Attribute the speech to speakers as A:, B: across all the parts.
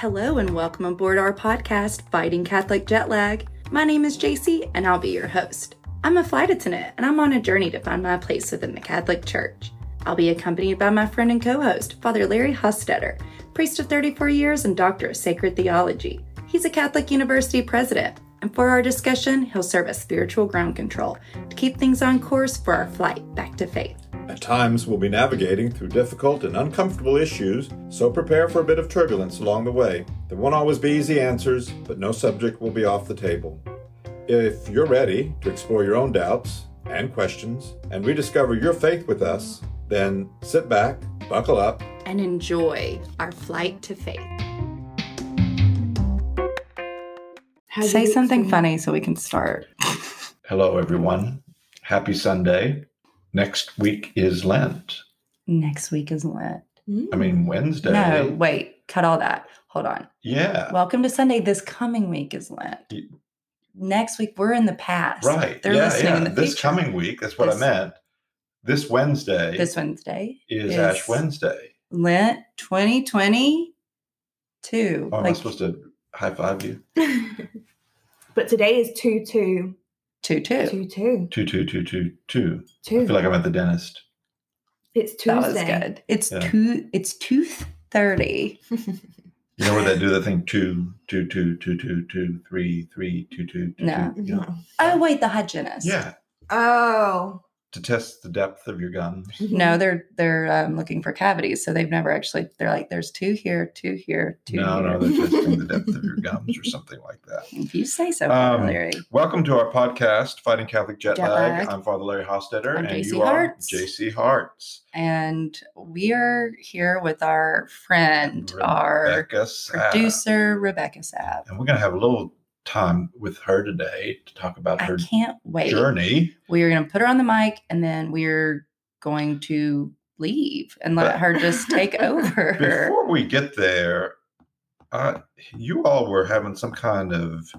A: Hello and welcome aboard our podcast, Fighting Catholic Jet Lag. My name is JC and I'll be your host. I'm a flight attendant and I'm on a journey to find my place within the Catholic Church. I'll be accompanied by my friend and co host, Father Larry Hostetter, priest of 34 years and doctor of sacred theology. He's a Catholic University president, and for our discussion, he'll serve as spiritual ground control to keep things on course for our flight back to faith.
B: At times, we'll be navigating through difficult and uncomfortable issues, so prepare for a bit of turbulence along the way. There won't always be easy answers, but no subject will be off the table. If you're ready to explore your own doubts and questions and rediscover your faith with us, then sit back, buckle up,
A: and enjoy our flight to faith. Say something funny so we can start.
B: Hello, everyone. Happy Sunday. Next week is Lent.
A: Next week is Lent. Mm.
B: I mean, Wednesday.
A: No, wait, cut all that. Hold on.
B: Yeah.
A: Welcome to Sunday. This coming week is Lent.
B: Y-
A: Next week, we're in the past.
B: Right.
A: They're
B: yeah,
A: listening
B: yeah.
A: in the
B: this
A: future.
B: coming week, that's what
A: This-
B: I meant. This Wednesday
A: This Wednesday
B: is,
A: is-
B: Ash Wednesday.
A: Lent 2022.
B: Oh, am I supposed to high five you?
C: but today is 2 2
A: two two.
C: 2 2
B: Two, two, two, two, two. I feel like I'm at the dentist.
C: It's Tuesday.
A: That was good. It's
B: Yeah.
A: two. It's tooth thirty.
B: You know where they do the thing two, two, two, two, two, two, three, three, two, two, two,
A: No.
B: two, you know?
A: Oh wait, the hygienist.
B: Yeah.
C: Oh.
B: To test the depth of your gums.
A: No, they're they're um, looking for cavities, so they've never actually. They're like, there's two here, two here, two
B: No,
A: here.
B: no, they're testing the depth of your gums or something like that.
A: If you say so,
B: Um,
A: Larry.
B: Welcome to our podcast, Fighting Catholic Jet,
A: Jet
B: Lag.
A: Lag.
B: I'm Father Larry Hostetter,
A: I'm
B: and
A: JC
B: you are JC Hearts.
A: And we are here with our friend, our
B: Rebecca Sapp.
A: producer, Rebecca Sapp.
B: And we're going to have a little time with her today to talk about
A: I
B: her
A: can't wait.
B: journey.
A: We are going to put her on the mic, and then we're going to leave and let
B: But-
A: her just take over.
B: Before we get there, uh, you all were having some kind of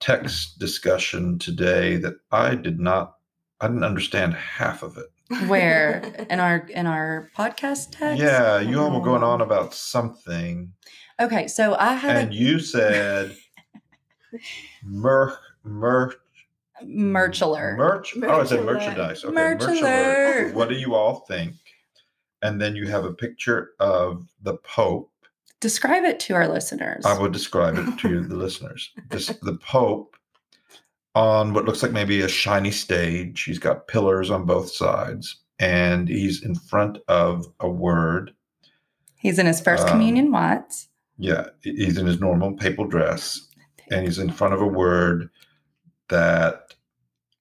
B: text discussion today that I did not, I didn't understand half of it.
A: Where in our in our podcast text?
B: Yeah, you all were going
A: Oh.
B: on about something,
A: Okay, so I had
B: and
A: a
B: you said merch, merch,
A: merchler.
B: merch. Oh, I said merchandise. Okay,
A: Merch
B: merch
A: alert.
B: alert. What do you all think? And then you have a picture of the Pope.
A: Describe it to our listeners.
B: I would describe it to the listeners. This, the Pope on what looks like maybe a shiny stage. He's got pillars on both sides, and he's in front of a word.
A: He's in his first
B: Um,
A: communion Watts.
B: Yeah, he's in his normal papal dress, and he's in front of a word that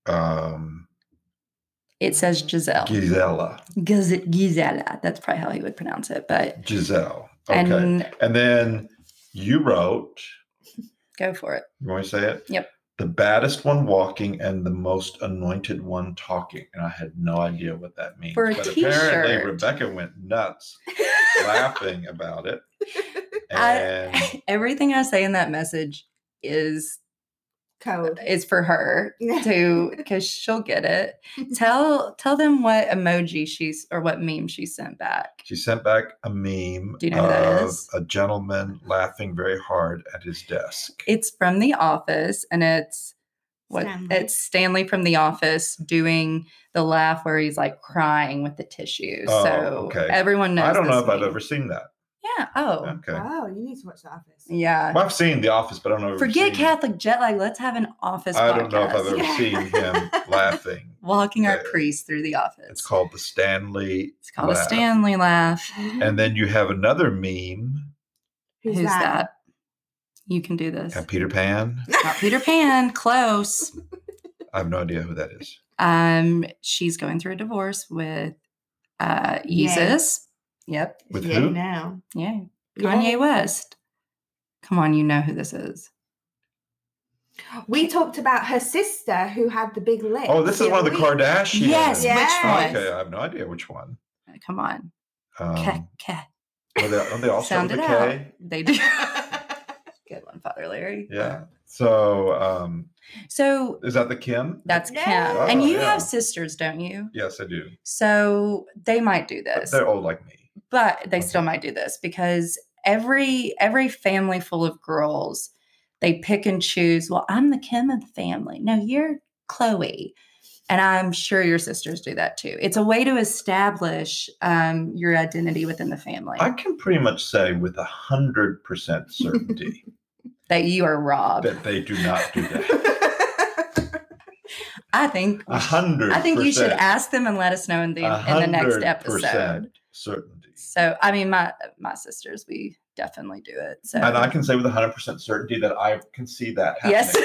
B: um,
A: It says Gizelle.
B: Gisela.
A: Giz- Gisela. That's probably how he would pronounce it. But
B: Gizelle. Okay. And,
A: and
B: then you wrote,
A: go for it.
B: you want me to say it?
A: Yep.
B: The baddest one walking and the most anointed one talking. And I had no idea what that means.
A: For a
B: but apparently
A: t-shirt.
B: Rebecca went nuts laughing about it.
A: I-
B: And
A: Everything I say in that message is
C: Code.
A: is for her to because she'll get it. Tell tell them what emoji she's or what meme she sent back.
B: she sent back a meme
A: Do you know who that
B: of a gentleman laughing very hard at his desk.
A: It's from The Office, and it's what
C: Stanley.
A: it's Stanley from The Office doing the laugh where he's like crying with the tissue.
B: Oh,
A: so
B: okay.
A: everyone knows.
B: I don't know
A: this
B: if I've ever seen that.
A: Yeah. Oh.
B: Okay.
C: Oh, you need to watch The Office.
A: Yeah.
B: Well, I've seen The Office, but I don't know.
A: Forget
B: seen-
A: Catholic jet lag. Let's have an office.
B: I don't know if I've ever
C: Yeah.
B: seen him laughing.
A: Walking our priest through the office.
B: It's called the Stanley.
A: It's called a. Stanley laugh.
B: And then you have another meme
C: Who's,
A: Who's that?
C: that?
A: You can do this.
B: at Peter Pan.
A: Not Peter Pan. Close.
B: I have no idea who that is.
A: Um, she's going through a divorce with uh
C: Ye.
A: Jesus. Yep.
B: With
C: yeah,
B: who?
C: now.
A: Yeah.
C: Yeah.
A: Kanye West. Come on, you know who this is.
C: We talked about her sister who had the big lips.
B: Oh, this is one of the
C: other week.
B: Kardashians.
A: Yes,
C: Yes.
A: which one?
B: Okay, I have no idea which one.
A: Come on.
B: Um,
A: Ke- ke-
B: are they, are they all start
A: Sound
B: with
A: it
B: a
A: out.
B: K?
A: They do. Good one, Father Larry.
B: Yeah. So um,
A: So
B: is that the Kim?
A: that's
C: Yeah.
A: Kim. and
B: Oh,
A: you
B: yeah.
A: have sisters, don't you?
B: Yes, I do.
A: So they might do
B: But
A: this.
B: they're old like me.
A: But they still might do this because every every family full of girls, they pick and choose. Well, I'm the Kim of the family. No, you're Khloe. And I'm sure your sisters do that too. It's a way to establish um, your identity within the family
B: I can pretty much say with a hundred percent certainty
A: that you are Rob.
B: that they do not do that.
A: I think
B: A hundred.
A: I think you should ask them and let us know in the in the next episode.
B: certainty.
A: So I mean, my my sisters, we definitely do it. So
B: And I can say with hundred percent certainty that I can see that happening.
A: yes,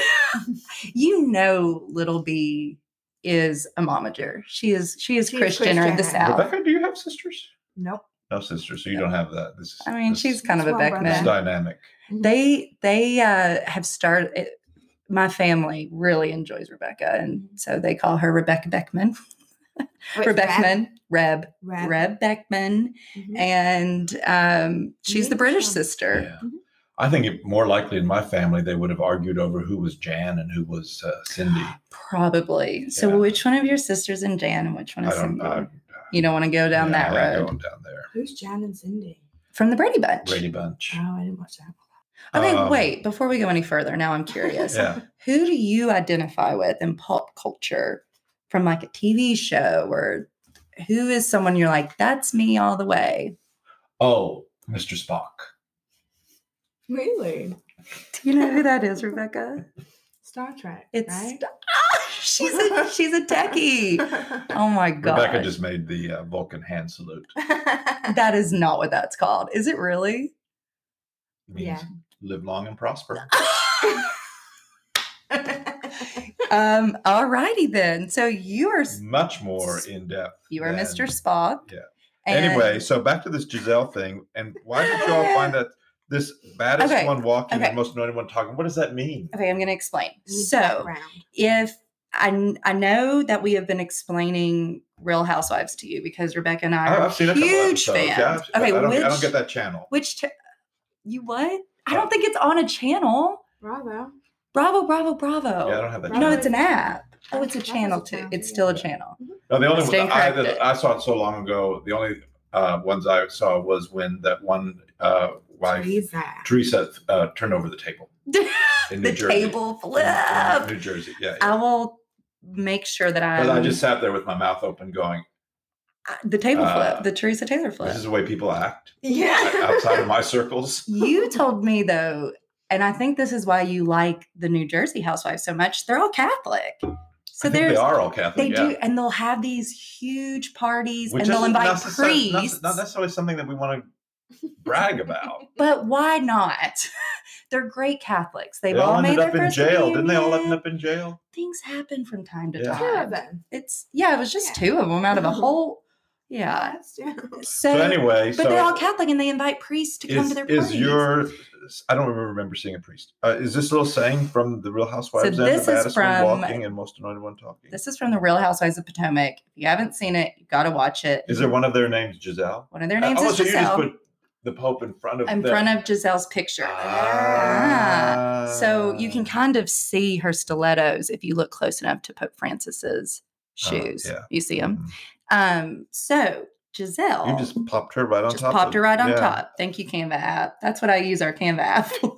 A: you know, little B is a momager. She is she is
C: She's
A: Christian or the
C: Christian.
A: South.
B: Rebecca, do you have sisters?
C: nope.
B: No sisters, so you
A: No.
B: don't have that. This is
A: I mean,
B: this
A: she's kind of a
C: Small brother.
A: Beckman.
B: dynamic.
A: They they uh, have started. My family really enjoys Rebecca, and so they call her Rebecca Beckman.
C: Wait,
A: Rebecca Reb
C: Reb.
A: Reb Beckman,
C: Mhm.
A: and um, she's the British sister.
B: Yeah. I think it, more likely in my family they would have argued over who was Jan and who was uh, Cindy.
A: Probably. So,
B: Yeah.
A: which one of your sisters is Jan and which one
B: I
A: is
B: don't
A: Cindy?
B: know.
A: you don't want to go down that
B: Yeah,
A: road
B: Going down there.
C: Who's Jan and Cindy?
A: from the Brady Bunch.
B: Brady Bunch.
C: Oh, I didn't watch that.
A: Okay,
B: Um,
A: wait. Before we go any further, now I'm curious.
B: Yeah.
A: Who do you identify with in pop culture from like a TV show or who is someone you're like, that's me all the way?
B: Oh, Mr. Spock.
C: Really?
A: Do you know who that is, Rebecca?
C: Star Trek.
A: It's
C: right?
A: Ah, she's a she's a techie. Oh my god.
B: Rebecca just made the uh, Vulcan hand salute.
A: that is not what that's called. Is it really?
B: Means
C: Yeah.
B: live long and prosper.
A: Um, all righty then. So you are
B: Much more in depth.
A: you are
B: than-
A: Mr. Spock.
B: yeah.
A: And-
B: Anyway, so back to this Gizelle thing. And why did you all find that this baddest
A: Okay,
B: one walking
A: okay.
B: and most anointed one talking? What does that mean?
A: Okay, I'm going to explain. So, if I, I know that we have been explaining Real Housewives to you because Rebecca and I
B: I-
A: are
B: I've seen a
A: huge
B: episodes.
A: fans.
B: Yeah,
A: okay,
B: I don't,
A: which
B: I don't get that channel.
A: which ch- you what? I don't think it's on a channel.
C: Bravo.
A: Bravo, bravo, bravo.
B: Yeah, I don't have that.
A: no,
B: channel.
A: it's an app. Oh, it's a
C: That is a
A: channel too. It's still a channel.
B: No, the only one
A: Stand
B: that I,
A: corrected.
B: that I saw it so long ago. The only uh, ones I saw was when that one uh, wife
C: Teresa.
B: Teresa uh, turned over the table in New
A: the
B: Jersey.
A: table
B: In- in
A: flip.
B: New Jersey. Yeah. yeah.
A: I will make sure that I.
B: But I just sat there with my mouth open, going,
A: the table
B: uh,
A: flip, the Teresa Taylor flip.
B: "This is the way people act
C: Yeah.
B: outside of my circles."
A: you told me though, and I think this is why you like the New Jersey housewives so much. They're all Catholic, so
B: I think
A: there's
B: they are all Catholic.
A: they
B: yeah.
A: do, and they'll have these huge parties,
B: Which
A: and they'll invite
B: necessarily- not-
A: priests.
B: Not necessarily something that we want to brag about.
A: but why not? They're great Catholics. They've
B: they all
A: all made
B: ended
A: their
B: up in
A: first
B: jail, didn't they? All
A: communion.
B: end up in jail.
A: Things happen from time to
B: Yeah.
C: Two of
A: time.
C: them.
A: It's yeah, it was just
C: Yeah.
A: two of them out of a whole. Yeah.
C: Yeah.
A: So,
B: So anyway,
A: but
B: so
A: they're all Catholic, and they invite priests to come to their parties.
B: is your I don't remember seeing a priest. Uh, is this little saying from the Real Housewives? and
A: this is
B: the baddest one
A: from-
B: walking and most anointed one talking.
A: This is from the Real Housewives of Potomac. If you haven't seen it, you got to watch it.
B: Is there one of their names Gizelle?
A: One of their names
B: oh,
A: is
B: so you just
A: Gizelle.
B: put the Pope in front of
A: in
B: the-
A: front of Gizelle's picture.
B: Ah.
A: So you can kind of see her stilettos if you look close enough to Pope Francis's
B: Oh,
A: shoes.
B: yeah.
A: You see them.
B: Mhm.
A: Um, so Gizelle
B: You just popped her right on
A: just
B: top.
A: popped
B: of-
A: her right on
B: yeah.
A: top. Thank you, Canva app. That's what I use our Canva app for.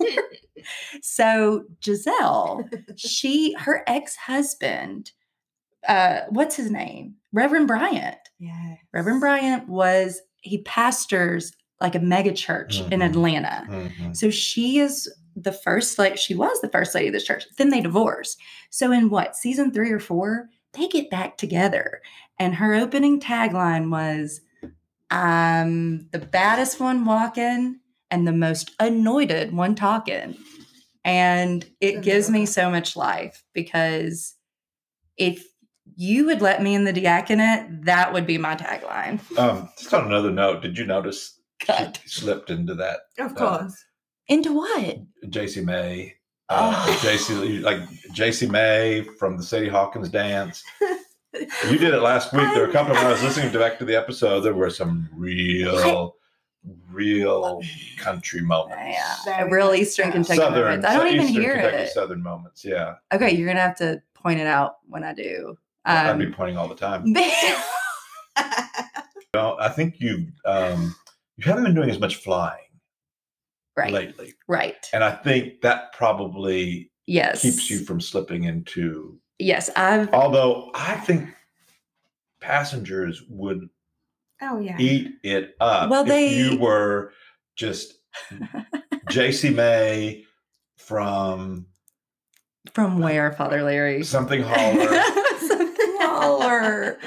A: so Gizelle, she her ex-husband, uh, what's his name? Reverend Bryant.
C: Yeah.
A: Reverend Bryant was he pastors like a mega church in
B: Mhm.
A: Atlanta.
B: Mhm.
A: So she is the first like she was the first lady of this church. Then they divorced. So in what season three or four, they get back together. And her opening tagline was I'm the baddest one walking and the most anointed one talking. And it gives me so much life because if you would let me in the diaconate, that would be my tagline.
B: Um, just on another note, did you notice
A: Cut.
B: she slipped into that
C: Of
B: Uh,
C: course.
A: Into what?
B: JC May? Uh,
A: Oh.
B: JC like JC May from the Sadie Hawkins dance. You did it last week. There were a couple of when I was listening to back to the episode. There were some real, real country moments.
A: Yeah, real Eastern
C: so.
A: Kentucky
B: Southern,
A: moments. I don't even
B: Eastern
A: hear
B: Kentucky
A: it.
B: Southern moments. Yeah,
A: Okay, you're gonna have to point it out when I do.
B: I'd be
A: Um,
B: pointing all the time. No, I think you um, you haven't been doing as much flying.
A: Right.
B: lately.
A: Right.
B: And I think that probably
A: Yes.
B: keeps you from slipping into
A: Yes. I've
B: although I think passengers would
C: Oh yeah.
B: eat it up
A: Well,
B: if
A: they-
B: you were just JC May from
A: from where, Father Larry?
B: something holler.
A: Something holler.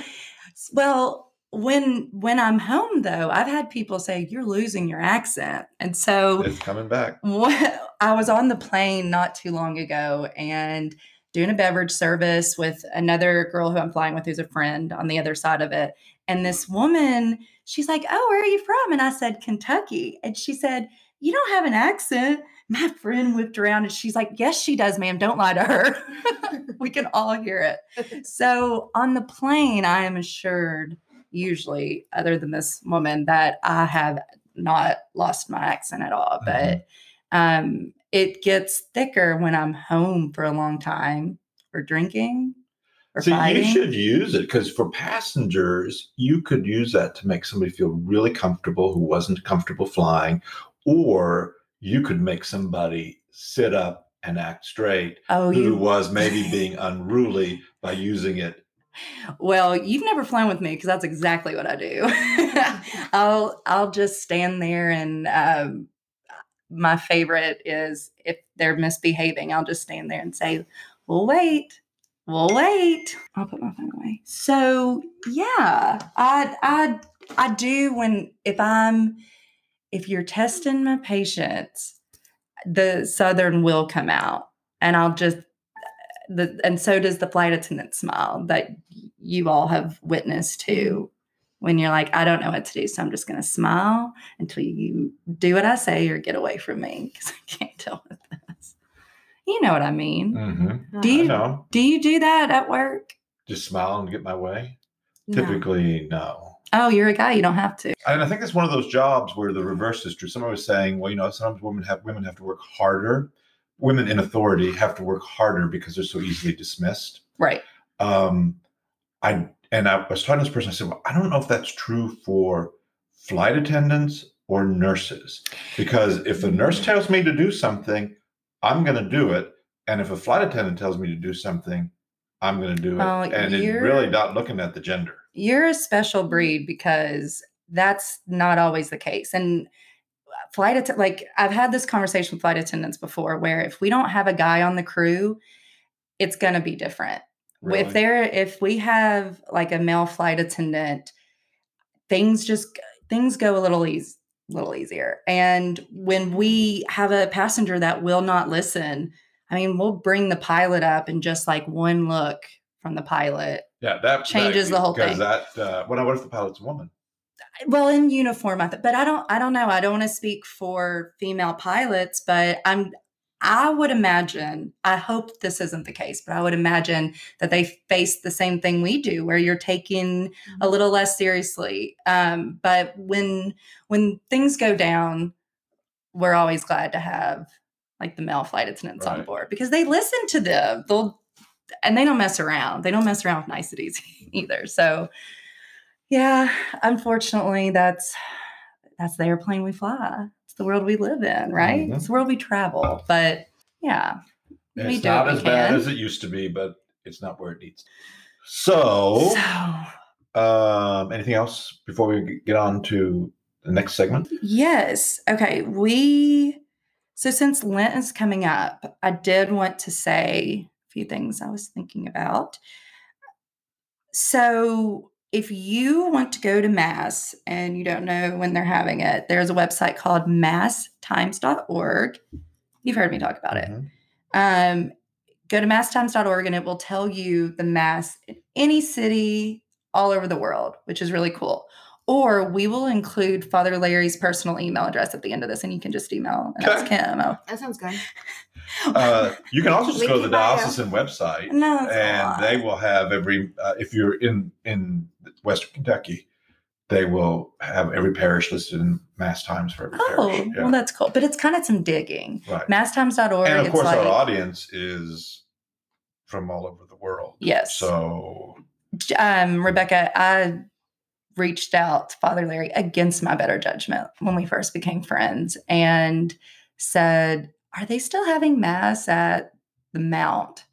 A: Well, when when I'm home though, I've had people say you're losing your accent, and so
B: it's coming back.
A: what I was on the plane not too long ago and doing a beverage service with another girl who I'm flying with who's a friend on the other side of it. And this woman, she's like, Oh, where are you from? And I said, Kentucky. And she said, You don't have an accent. My friend whipped around and she's like, Yes, she does, ma'am. Don't lie to her. we can all hear it. So on the plane, I am assured, usually, other than this woman, that I have not lost my accent at all. But um, it gets thicker when I'm home for a long time or drinking or
B: See,
A: fighting.
B: you should use it because for passengers, you could use that to make somebody feel really comfortable who wasn't comfortable flying, or you could make somebody sit up and act straight
A: oh,
B: who
A: you
B: was maybe being unruly by using it.
A: well, you've never flown with me because that's exactly what I do. I'll I'll just stand there and um, my favorite is if they're misbehaving, I'll just stand there and say, "We'll wait." We'll wait. I'll put my phone away. So yeah, I I I do when if I'm if you're testing my patience, the southern will come out, and I'll just the and so does the flight attendant smile that you all have witnessed too. When you're like, I don't know what to do, so I'm just going to smile until you do what I say or get away from me because I can't deal with this. You know what I mean?
B: Mm-hmm.
A: Do
B: I
A: you
B: know.
A: do you do that at work?
B: Just smile and get my way.
A: No.
B: Typically, no.
A: Oh, you're a guy. You don't have to.
B: And I think it's one of those jobs where the reverse is true. Somebody was saying, well, you know, sometimes women have women have to work harder. Women in authority have to work harder because they're so easily dismissed.
A: Right.
B: Um, I and I was talking to this person. I said, well, I don't know if that's true for flight attendants or nurses, because if a nurse tells me to do something, I'm going to do it, and if a flight attendant tells me to do something, I'm going to do it.
A: Oh,
B: and it's
A: you're-
B: really not looking at the gender.
A: You're a special breed because that's not always the case. And flight att- like I've had this conversation with flight attendants before where if we don't have a guy on the crew, it's going to be different.
B: Really.
A: If there if we have like a male flight attendant, things just things go a little easy little easier. And when we have a passenger that will not listen, I mean, we'll bring the pilot up and just like one look from the pilot
B: Yeah, that
A: Changes
B: that,
A: the whole thing.
B: that. Uh, what, what if the pilot's a woman?
A: well in uniform I th- but i don't i don't know i don't want to speak for female pilots but i'm i would imagine i hope this isn't the case but i would imagine that they face the same thing we do where you're taking a little less seriously um, but when when things go down we're always glad to have like the male flight attendants on board because they listen to them they'll and they don't mess around. They don't mess around with niceties either. So yeah unfortunately that's that's the airplane we fly the world we live in right
B: Mhm.
A: it's the world we travel but yeah we
B: It's
A: do
B: not
A: what we
B: as bad as it used to be, but it's not where it needs. to be. So,
A: so
B: um, anything else before we get on to the next segment?
A: Yes. Okay. We, so since Lent is coming up, I did want to say a few things I was thinking about. So, if you want to go to Mass and you don't know when they're having it, there's a website called masstimes.org. You've heard me talk about it.
B: Mhm.
A: Um, go to masstimes.org and it will tell you the mass in any city all over the world, which is really cool. Or we will include Father Larry's personal email address at the end of this, and you can just email and ask him. Oh,
C: That sounds good.
B: Uh, you can also just go to the
C: in
B: diocesan website,
A: no,
B: and they will have every. Uh, if you're in in Western Kentucky, they will have every parish listed in mass times for every
A: Oh,
B: parish. Yeah,
A: well, that's cool. But it's kind of some digging.
B: right.
A: Masstimes.org.
B: and of course,
A: like,
B: our audience is from all over the world.
A: Yes.
B: So
A: um, Rebecca, I reached out to Father Larry against my better judgment when we first became friends. And said, Are they still having mass at the Mount?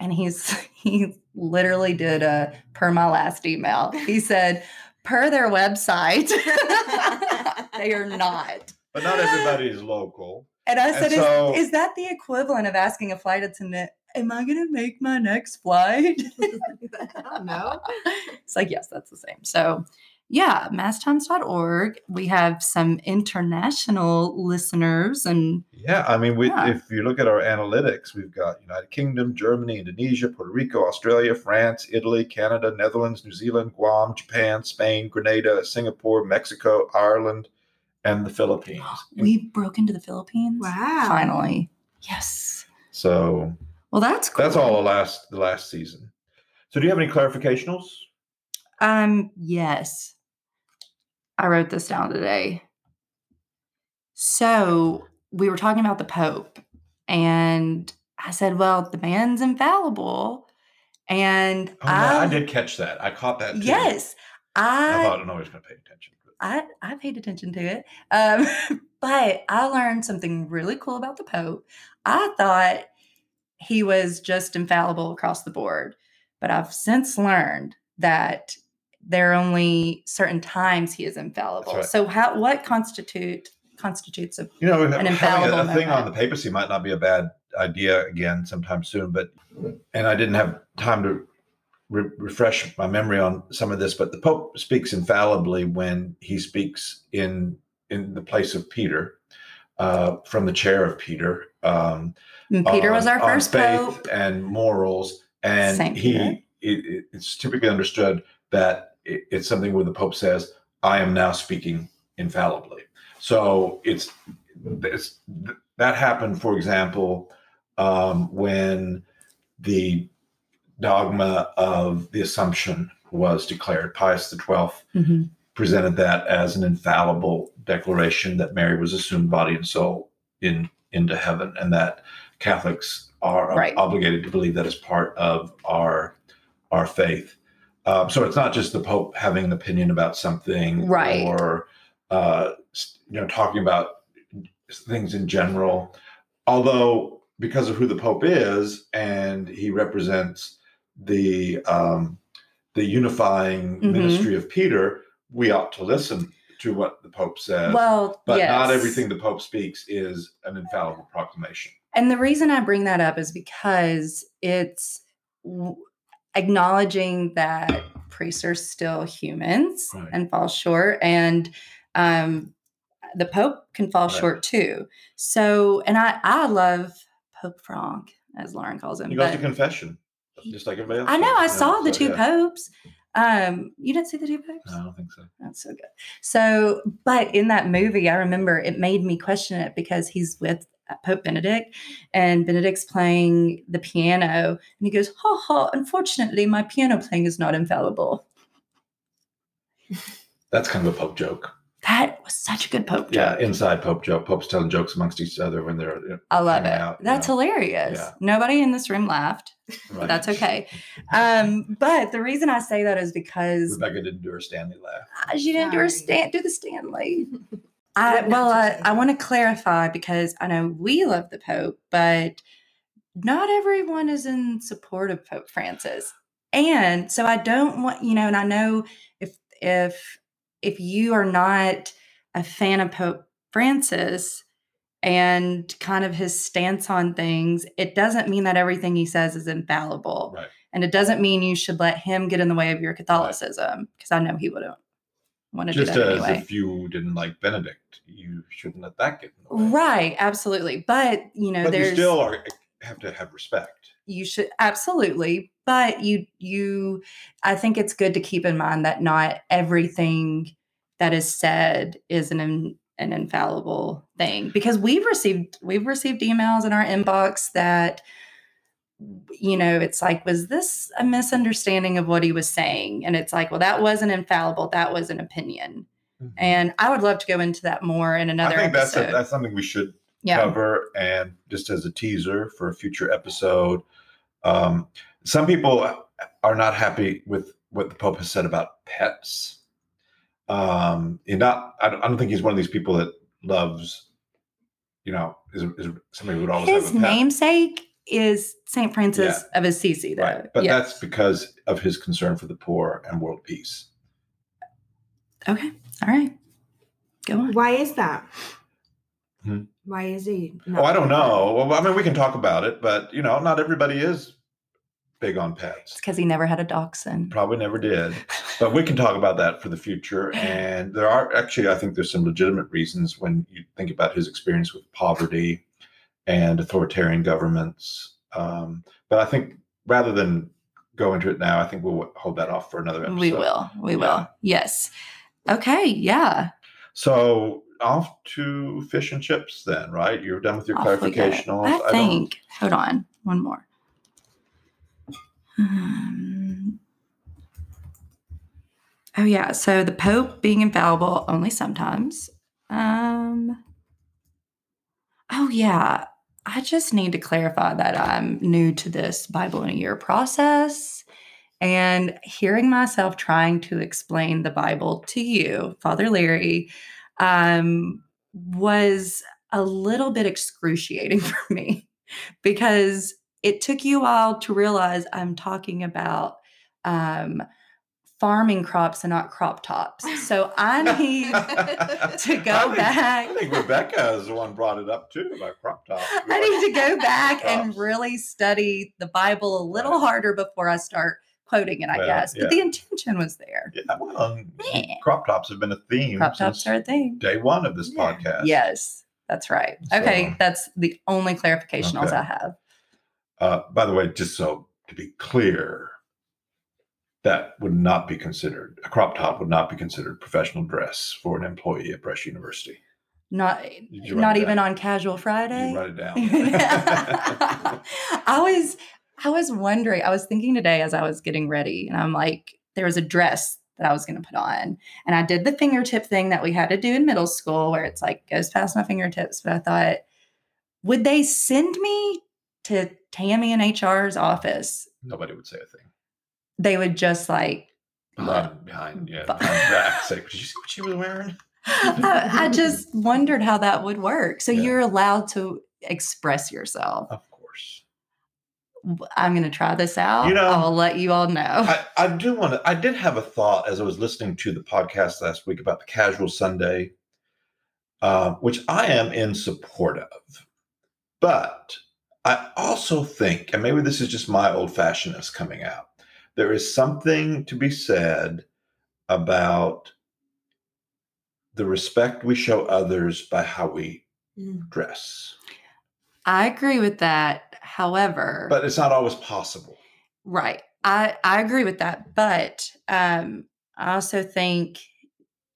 A: And he's he literally did a per my last email. He said, per their website, they are not.
B: But not everybody is local.
A: And I
B: And
A: said,
B: so-
A: is, is that the equivalent of asking a flight attendant, Am I going to make my next flight?
C: I don't know.
A: it's like, yes, that's the same. So, yeah, masstimes.org. We have some international listeners and
B: Yeah, I mean, we,
A: Yeah.
B: if you look at our analytics, we've got United Kingdom, Germany, Indonesia, Puerto Rico, Australia, France, Italy, Canada, Netherlands, New Zealand, Guam, Japan, Spain, Grenada, Singapore, Mexico, Ireland, and the Philippines.
A: we broke into the Philippines.
C: Wow.
A: Finally. Yes.
B: So
A: Well, that's cool.
B: that's all the last the last season. So do you have any clarificationals?
A: Um, yes. I wrote this down today. So we were talking about the Pope, and I said, Well, the man's infallible. And
B: Oh, I
A: I,
B: did catch that. I caught that. Too.
A: yes,
B: I
A: I
B: thought nobody's going to pay attention.
A: I, I paid attention to it. Um, but I learned something really cool about the Pope. I thought he was just infallible across the board, but I've since learned that there are only certain times he is infallible.
B: right.
A: So how what constitute constitutes a
B: You know,
A: An
B: having a,
A: infallible
B: a thing on the papacy might not be a bad idea again sometime soon, but and I didn't have time to re- refresh my memory on some of this, but the Pope speaks infallibly when he speaks in in the place of Peter, uh, from the chair of Peter. Um,
A: Peter was our first
B: faith
A: Pope.
B: and morals, and
A: Saint
B: he it- it's typically understood that it, it's something where the Pope says, "I am now speaking infallibly." So it's, it's that happened, for example, um, when the dogma of the Assumption was declared. Pius XII
A: Mhm.
B: presented that as an infallible declaration that Mary was assumed body and soul in into heaven, and that Catholics are
A: Right.
B: obligated to believe that as part of our our faith. Um, so it's not just the Pope having an opinion about something,
A: Right.
B: Or uh, you know, talking about things in general. Although, because of who the Pope is, and he represents the um, the unifying
A: Mhm.
B: ministry of Peter, we ought to listen to what the Pope says.
A: Well,
B: but not everything the Pope speaks is an infallible proclamation.
A: And the reason I bring that up is because it's acknowledging that priests are still humans
B: Right.
A: and fall short, and um, the Pope can fall
B: Right.
A: short too. So, and I I love Pope Frank, as Lauren calls him.
B: He goes to confession, just like everybody else.
A: I know I saw the
B: so,
A: two
B: yeah.
A: popes. Um, you didn't see the two popes?
B: No, I don't think so.
A: That's so good. So, but in that movie, I remember it made me question it because he's with Pope Benedict and Benedict's playing the piano and he goes, Ha ha, unfortunately, my piano playing is not infallible.
B: That's kind of a Pope joke.
A: That was such a good Pope joke.
B: Yeah, inside Pope joke. Popes telling jokes amongst each other when they're you know,
A: I love it.
B: hanging out, you
A: That's
B: know.
A: hilarious.
B: Yeah.
A: Nobody in this room laughed.
B: right.
A: That's okay. Um, but the reason I say that is because
B: Rebecca didn't do her Stanley laugh.
A: Ah, She didn't do her
C: Sorry.
A: stand, do the Stanley. I, well, I. I want to clarify because I know we love the Pope, but not everyone is in support of Pope Francis. And so I don't want, you know, and I know if if if you are not a fan of Pope Francis and kind of his stance on things, it doesn't mean that everything he says is infallible.
B: Right.
A: And it doesn't mean you should let him get in the way of your Catholicism because I know he wouldn't want to do
B: Just
A: that
B: as
A: anyway.
B: if you didn't like Benedict, you shouldn't let that get in the way.
A: Right, absolutely. But you know,
B: But you
A: there's
B: still are have to have respect.
A: you should absolutely, but you you I think it's good to keep in mind that not everything that is said is an in, an infallible thing because we've received we've received emails in our inbox that you know it's like was this a misunderstanding of what he was saying? And it's like well that wasn't infallible. That was an opinion. And i would love to go into that more in another
B: I think that's
A: episode.
B: a, that's something we should
A: yeah.
B: cover. And just as a teaser for a future episode, um, some people are not happy with what the Pope has said about pets. Um, he not I don't, I don't think he's one of these people that loves you know, is, is somebody who would always
A: His
B: have a pet.
A: namesake is Saint Francis of Assisi, though.
B: Right. But
A: Yes.
B: that's because of his concern for the poor and world peace.
A: okay. All right. Go on.
C: Why is that?
B: Hmm.
C: Why is he?
B: Oh, I don't know. Well, I mean, we can talk about it, but you know, not everybody is big on pets.
A: It's because he never had a dachshund.
B: Probably never did. But we can talk about that for the future. And there are actually, I think there's some legitimate reasons when you think about his experience with poverty and authoritarian governments. Um, but I think rather than go into it now, I think we'll hold that off for another episode.
A: We will. We
B: Yeah.
A: will. Yes. Okay. Yeah.
B: So off to fish and chips then, right? You're done with your
A: Off we go.
B: clarificationals.
A: I
B: don't-
A: think. Hold on. One more. Um, oh yeah. So the Pope being infallible only sometimes. Um. Oh yeah. I just need to clarify that I'm new to this Bible in a year process. And hearing myself trying to explain the Bible to you, Father Larry, um, was a little bit excruciating for me because it took you a while to realize I'm talking about um, farming crops and not crop tops. So I need to go
B: I think-
A: back.
B: I think Rebecca is the one brought it up too about crop tops.
A: I need to go back and really study the Bible a little
B: Right.
A: harder before I start quoting it, I
B: Well,
A: guess. But
B: yeah.
A: the intention was there.
B: Yeah, well, um,
A: Yeah.
B: crop tops have been a theme
A: Crop
B: since
A: tops are a thing.
B: day one of this
A: Yeah.
B: podcast.
A: Yes, that's right. Okay, that's the only clarifications
B: Okay.
A: I have.
B: Uh, by the way, just so to be clear, that would not be considered a crop top would not be considered professional dress for an employee at Brescia University.
A: Not not even on casual Friday.
B: You write it down.
A: I was I was wondering, I was thinking today as I was getting ready, and I'm like, there was a dress that I was going to put on. And I did the fingertip thing that we had to do in middle school where it's like goes past my fingertips. But I thought, would they send me to Tammy and HR's office?
B: Nobody would say a thing.
A: They would just like,
B: Behind, behind, yeah,
A: But-
B: behind back. Say, did you see what she was wearing?
A: I, I just wondered how that would work. So
B: Yeah.
A: you're allowed to express yourself.
B: Of course.
A: I'm going to try this out.
B: You know,
A: I'll let you all know.
B: I, I do want to. I did have a thought as I was listening to the podcast last week about the casual Sunday, uh, which I am in support of. But I also think, and maybe this is just my old fashionedness coming out, there is something to be said about the respect we show others by how we
C: Mm.
B: dress.
A: I agree with that. However,
B: But it's not always possible.
A: right. I, I agree with that. But um, I also think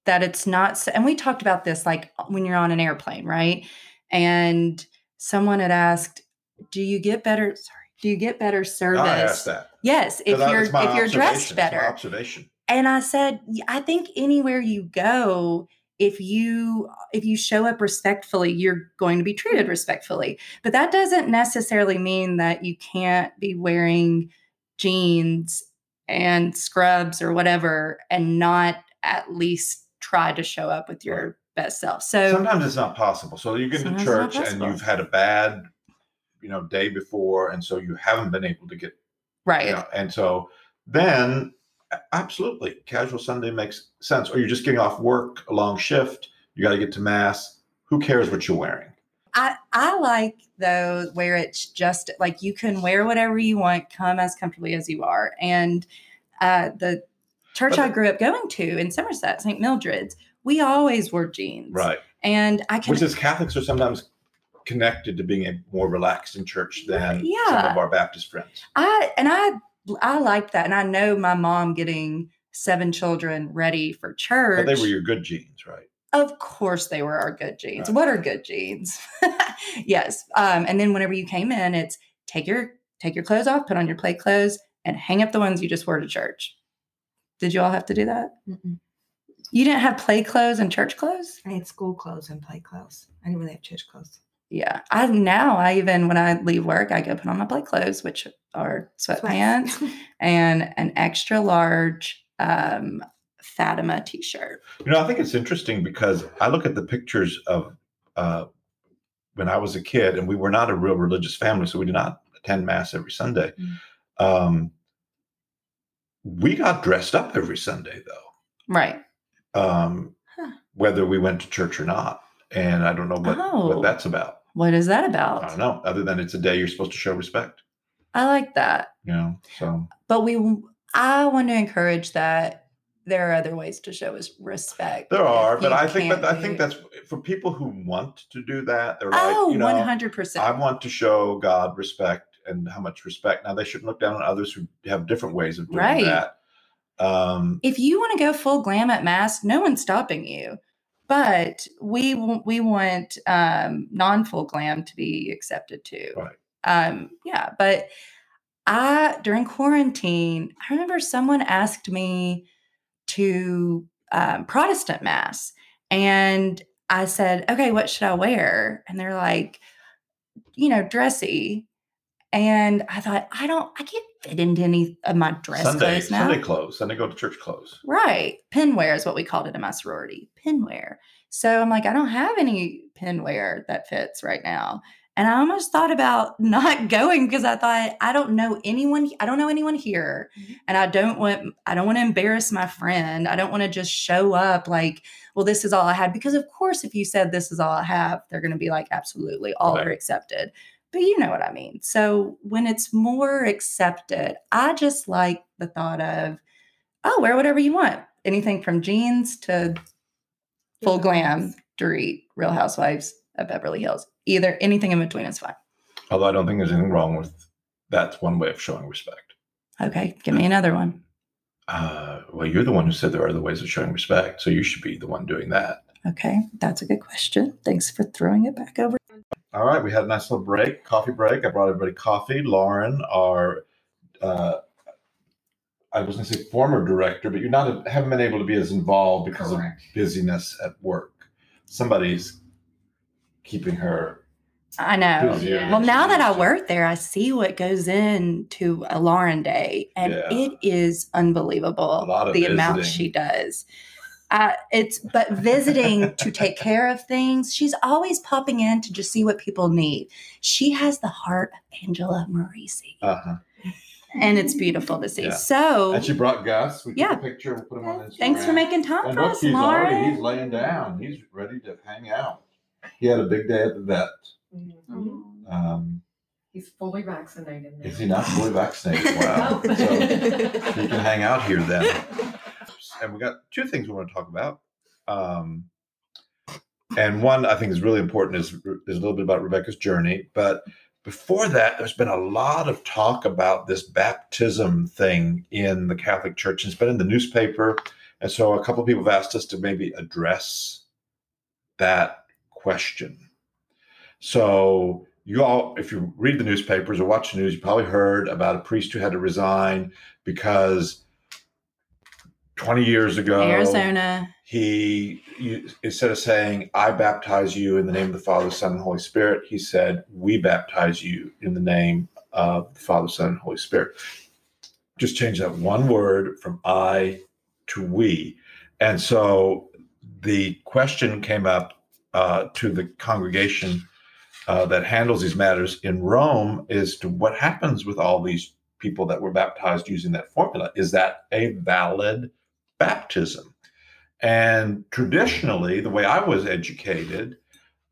A: that it's not, and we talked about this like when you're on an airplane, right? And someone had asked, do you get better, sorry, do you get better service?
B: I asked that.
A: Yes, if you're if you're dressed better.
B: observation.
A: and i said i think anywhere you go if you if you show up respectfully you're going to be treated respectfully but that doesn't necessarily mean that you can't be wearing jeans and scrubs or whatever and not at least try to show up with your best self so
B: sometimes it's not possible. So you get to
A: Sometimes it's not
B: church and you've had a bad, you know, day before, and so you haven't been able to get,
A: right
B: you know, and so then absolutely casual Sunday makes sense. Or you're just getting off work, a long shift, you got to get to mass. Who cares what you're wearing?
A: I, I like though where it's just like you can wear whatever you want, come as comfortably as you are. And uh, the church
B: But
A: I grew up going to in Somerset, St. Mildred's, we always wore jeans.
B: Right.
A: And I can
B: Which is Catholics are sometimes connected to being a more relaxed in church than some
A: Yeah.
B: of our Baptist friends.
A: I and I I like that. And I know my mom getting seven children ready for church.
B: But they were your good jeans, right?
A: Of course, they were our good jeans.
B: Right.
A: What are good jeans? yes. Um, and then whenever you came in, it's take your take your clothes off, put on your play clothes, and hang up the ones you just wore to church. Did you all have to do that?
C: Mm-mm.
A: You didn't have play clothes and church clothes?
C: I had school clothes and play clothes. I didn't really have church clothes.
A: Yeah. I now I even when I leave work, I go put on my play clothes, which are sweatpants and an extra large um Fatima t-shirt.
B: You know, I think it's interesting because I look at the pictures of uh, when I was a kid, and we were not a real religious family, so we did not attend mass every Sunday.
A: Mm.
B: Um, we got dressed up every Sunday, though,
A: Right.
B: um,
A: Huh.
B: whether we went to church or not. And I don't know what,
A: Oh.
B: what that's about.
A: What is that about?
B: I don't know, other than it's a day you're supposed to show respect.
A: I like that.
B: You know, so
A: But we, I want to encourage that there are other ways to show us respect.
B: there are, but I think, but I think that's for people who want to do that. They're
A: oh,
B: like, you know,
A: 100%.
B: I want to show God respect and how much respect. Now they shouldn't look down on others who have different ways of doing
A: Right.
B: that. Um,
A: if you want to go full glam at mass, no one's stopping you. But we we want um, non full glam to be accepted too.
B: Right.
A: Um, yeah, but I during quarantine, I remember someone asked me to um, Protestant mass, and I said, "Okay, what should I wear?" And they're like, "You know, dressy." And I thought, I don't, I can't fit into any of my dress
B: Sunday,
A: clothes now.
B: Sunday clothes, Sunday go to church clothes.
A: Right. Pinwear is what we called it in my sorority. Pinwear. So I'm like, I don't have any pinwear that fits right now. And I almost thought about not going because I thought I don't know anyone. I don't know anyone here, mm-hmm. and I don't want. I don't want to embarrass my friend. I don't want to just show up like, well, this is all I had. Because of course, if you said this is all I have, they're going to be like, absolutely, all
B: Right.
A: are accepted. But you know what I mean. So when it's more accepted, I just like the thought of, oh, wear whatever you want. Anything from jeans to full glam, Dorit, Real Housewives of Beverly Hills. Either anything in between is fine.
B: Although I don't think there's anything wrong with that's one way of showing respect.
A: Okay, give me another one.
B: Uh, well, you're the one who said there are other ways of showing respect, so you should be the one doing that.
A: Okay, that's a good question. Thanks for throwing it back over.
B: All right, we had a nice little break, coffee break. I brought everybody coffee. Lauren, our uh, I was going to say former director, but you're not haven't been able to be as involved because
C: Correct.
B: of busyness at work. Somebody's keeping her.
A: I know.
B: busier
C: Yeah.
A: Well, now that I work there, I see what goes into a Lauren Day, and
B: Yeah.
A: it is unbelievable
B: A lot of
A: the amount she does. Uh, it's but visiting to take care of things. She's always popping in to just see what people need. She has the heart of Angela Merici,
B: Uh-huh.
A: and it's beautiful to see.
B: Yeah.
A: So,
B: And she brought Gus. We took
A: Yeah.
B: a picture. We'll put him on Instagram.
A: thanks for making time
B: And
A: for
B: look,
A: us,
B: he's already he's laying down. He's ready to hang out. He had a big day at the vet.
D: Mhm.
B: Um,
D: He's fully vaccinated now.
B: is he not fully vaccinated? Wow.
D: No.
B: so he can hang out here then. And we got two things we want to talk about. Um, and one I think is really important is, is a little bit about Rebecca's journey. But before that, there's been a lot of talk about this baptism thing in the Catholic Church. It's been in the newspaper. And so a couple of people have asked us to maybe address that question. So you all, if you read the newspapers or watch the news, you probably heard about a priest who had to resign because 20 years ago,
A: Arizona.
B: he you, instead of saying "I baptize you in the name of the Father, Son, and Holy Spirit," he said, "We baptize you in the name of the Father, Son, and Holy Spirit." Just change that one word from "I" to "we," and so the question came up uh, to the congregation uh, that handles these matters in Rome is to what happens with all these people that were baptized using that formula. Is that a valid baptism? And traditionally, the way I was educated,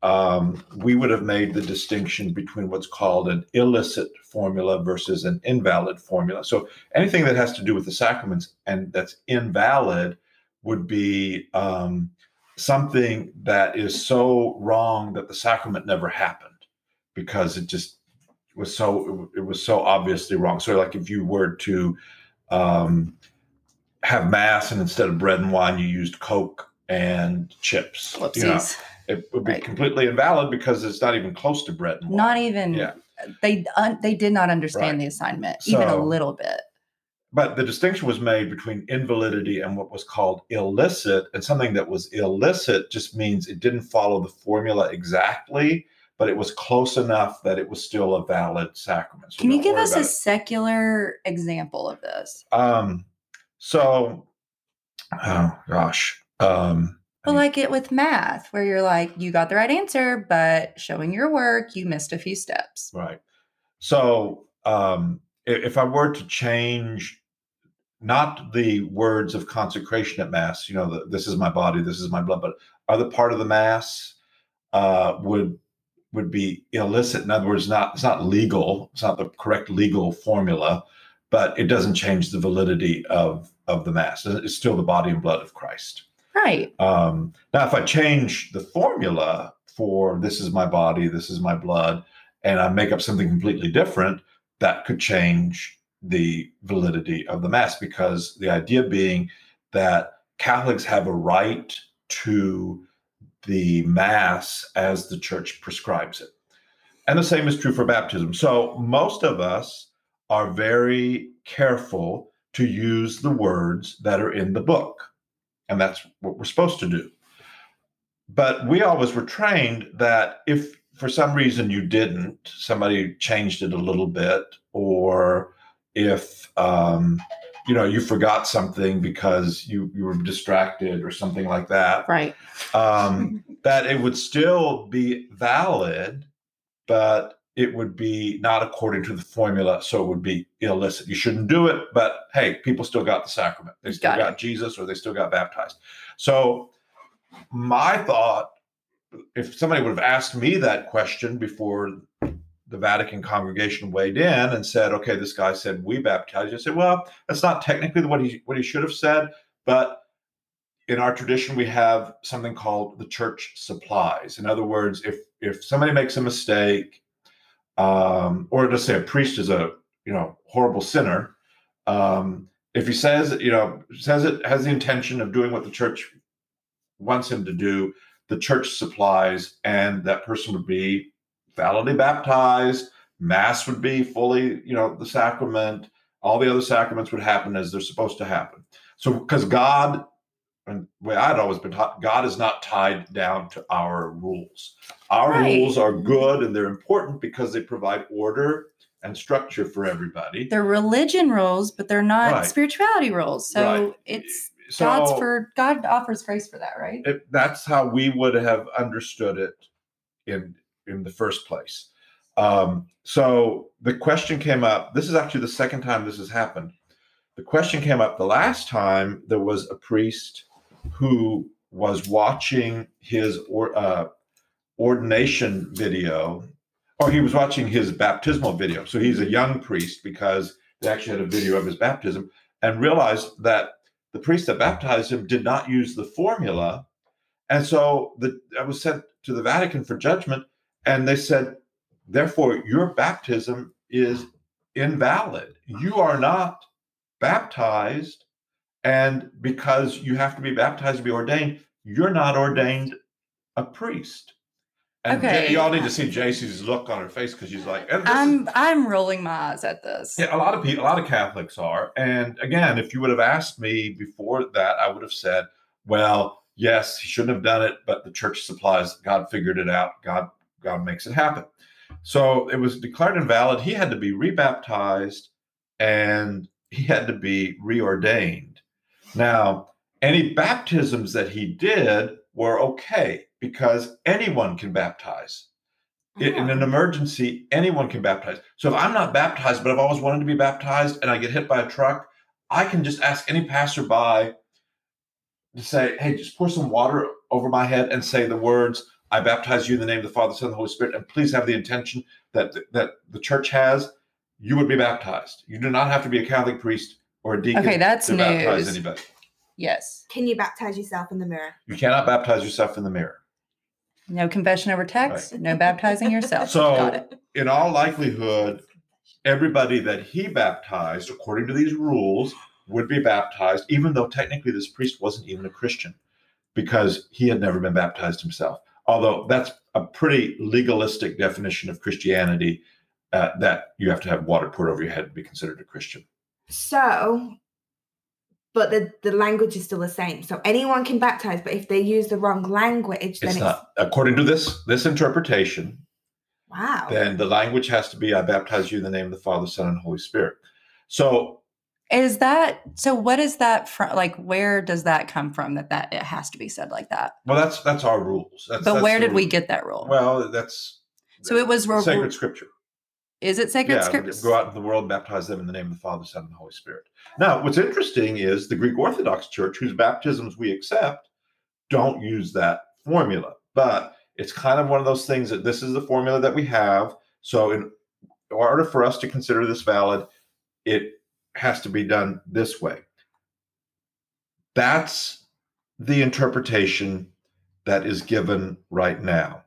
B: um, we would have made the distinction between what's called an illicit formula versus an invalid formula. So anything that has to do with the sacraments and that's invalid would be um, something that is so wrong that the sacrament never happened because it just was so it was so obviously wrong. So like if you were to um, have mass and instead of bread and wine you used Coke and chips,
A: Whoopsies.
B: you know, it would be
A: Right.
B: completely invalid because it's not even close to bread and wine.
A: Not even.
B: Yeah.
A: They un, they did not understand
B: Right.
A: the assignment even a little bit.
B: But the distinction was made between invalidity and what was called illicit. And something that was illicit just means it didn't follow the formula exactly, but it was close enough that it was still a valid sacrament. So
A: Can you give us a secular example of this?
B: Um, so, oh gosh. Um,
A: But like it with math, where you're like, you got the right answer, but showing your work, you missed a few steps.
B: Right. So um, i- if I were to change not the words of consecration at Mass, you know, the, this is my body, this is my blood, but other part of the Mass uh, would would be illicit. In other words, not it's not legal. It's not the correct legal formula, but it doesn't change the validity of of the Mass. It's still the body and blood of Christ.
A: Right.
B: Um, now, if I change the formula for this is my body, this is my blood, and I make up something completely different, that could change the validity of the Mass because the idea being that Catholics have a right to the Mass as the church prescribes it. And the same is true for baptism. So most of us are very careful to use the words that are in the book. And that's what we're supposed to do. But we always were trained that if for some reason you didn't, somebody changed it a little bit, or if um, you know you forgot something because you you were distracted or something like that,
A: Right.
B: um, that it would still be valid, but it would be not according to the formula, so it would be illicit. You shouldn't do it, but hey, people still got the sacrament. They still
A: Got
B: got. Jesus, or they still got baptized. So, my thought, if somebody would have asked me that question before the Vatican congregation weighed in and said, "Okay, this guy said we baptize," you said, "Well, that's not technically what he what he should have said, but." in our tradition we have something called the church supplies in other words if if somebody makes a mistake um or just say a priest is a you know horrible sinner um if he says you know says it has the intention of doing what the church wants him to do the church supplies and that person would be validly baptized mass would be fully you know the sacrament all the other sacraments would happen as they're supposed to happen. So because god and the way I'd always been taught, God is not tied down to our rules. Our
A: Right.
B: rules are good and they're important because they provide order and structure for everybody.
A: They're religion rules, but they're not
B: Right.
A: spirituality rules. So
B: Right.
A: it's
B: So
A: God's for God offers grace for that, right?
B: it, that's how we would have understood it in in the first place. Um, so the question came up. This is actually the second time this has happened. The question came up the last time there was a priest who was watching his or, uh, ordination video, or he was watching his baptismal video. So he's a young priest because they actually had a video of his baptism, and realized that the priest that baptized him did not use the formula and so the, I was sent to the Vatican for judgment, and they said, therefore, your baptism is invalid. You are not baptized. And because you have to be baptized to be ordained, you're not ordained a priest. And
A: Okay.
B: y'all need to see JC's look on her face because she's like, this is-
A: I'm I'm rolling my eyes at this.
B: yeah, a lot of people, a lot of Catholics are. And again, if you would have asked me before that, I would have said, well, yes, he shouldn't have done it, but the church supplies, God figured it out. God, God makes it happen. So it was declared invalid. He had to be rebaptized and he had to be reordained. Now, any baptisms that he did were okay because anyone can baptize in, in an ah. emergency, anyone can baptize. So if I'm not baptized, but I've always wanted to be baptized and I get hit by a truck, I can just ask any passerby to say, hey, just pour some water over my head and say the words, I baptize you in the name of the Father, Son, and the Holy Spirit, and please have the intention that that the church has, you would be baptized. You do not have to be a Catholic priest or a deacon
A: Okay, that's
B: to baptize anybody.
A: Yes.
C: Can you baptize yourself in the mirror?
B: You cannot baptize yourself in the mirror.
A: No confession over text, no baptizing yourself.
B: So- in all likelihood, everybody that he baptized, according to these rules, would be baptized, even though technically this priest wasn't even a Christian because he had never been baptized himself. Although that's a pretty legalistic definition of Christianity uh, that you have to have water poured over your head to be considered a Christian.
C: So, but the, the language is still the same. So anyone can baptize, but if they use the wrong language, then
B: It's
C: it's,
B: not according to this this interpretation.
C: wow.
B: then the language has to be I baptize you in the name of the Father, Son, and Holy Spirit. So
A: Is that so? What is that from? Like, where does that come from? That that it has to be said like that.
B: Well, that's that's our rules. That's,
A: but
B: that's
A: where
B: the
A: did we get that rule?
B: Well, that's
A: So it was ro-
B: sacred scripture.
A: Is it sacred
B: yeah,
A: scripture?
B: go out in the world baptize them in the name of the Father, Son, and the Holy Spirit. Now, what's interesting is the Greek Orthodox Church, whose baptisms we accept, don't use that formula. But it's kind of one of those things that this is the formula that we have. So, in order for us to consider this valid, it has to be done this way. That's the interpretation that is given right now.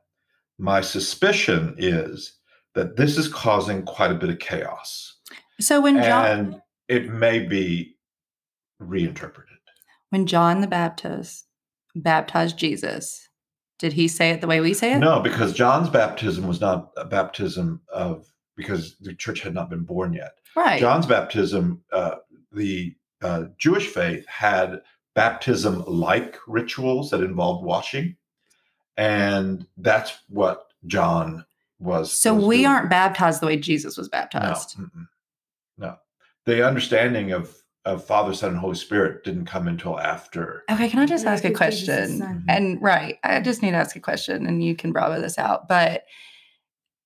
B: My suspicion is that this is causing quite a bit of chaos
A: So when John
B: and it may be reinterpreted.
A: when John the Baptist baptized Jesus, did he say it the way we say it?
B: No, because John's baptism was not a baptism of because the church had not been born yet.
A: Right.
B: John's baptism, uh, the uh, Jewish faith had baptism like rituals that involved washing. And that's what John was.
A: so
B: was
A: we
B: doing.
A: aren't baptized the way Jesus was baptized.
B: mm-mm. no. The understanding of, of Father, Son, and Holy Spirit didn't come until after.
A: Okay, can I just
C: Yeah,
A: ask a
C: because Jesus is
A: question? And right, I just need to ask a question and you can bravo this out. But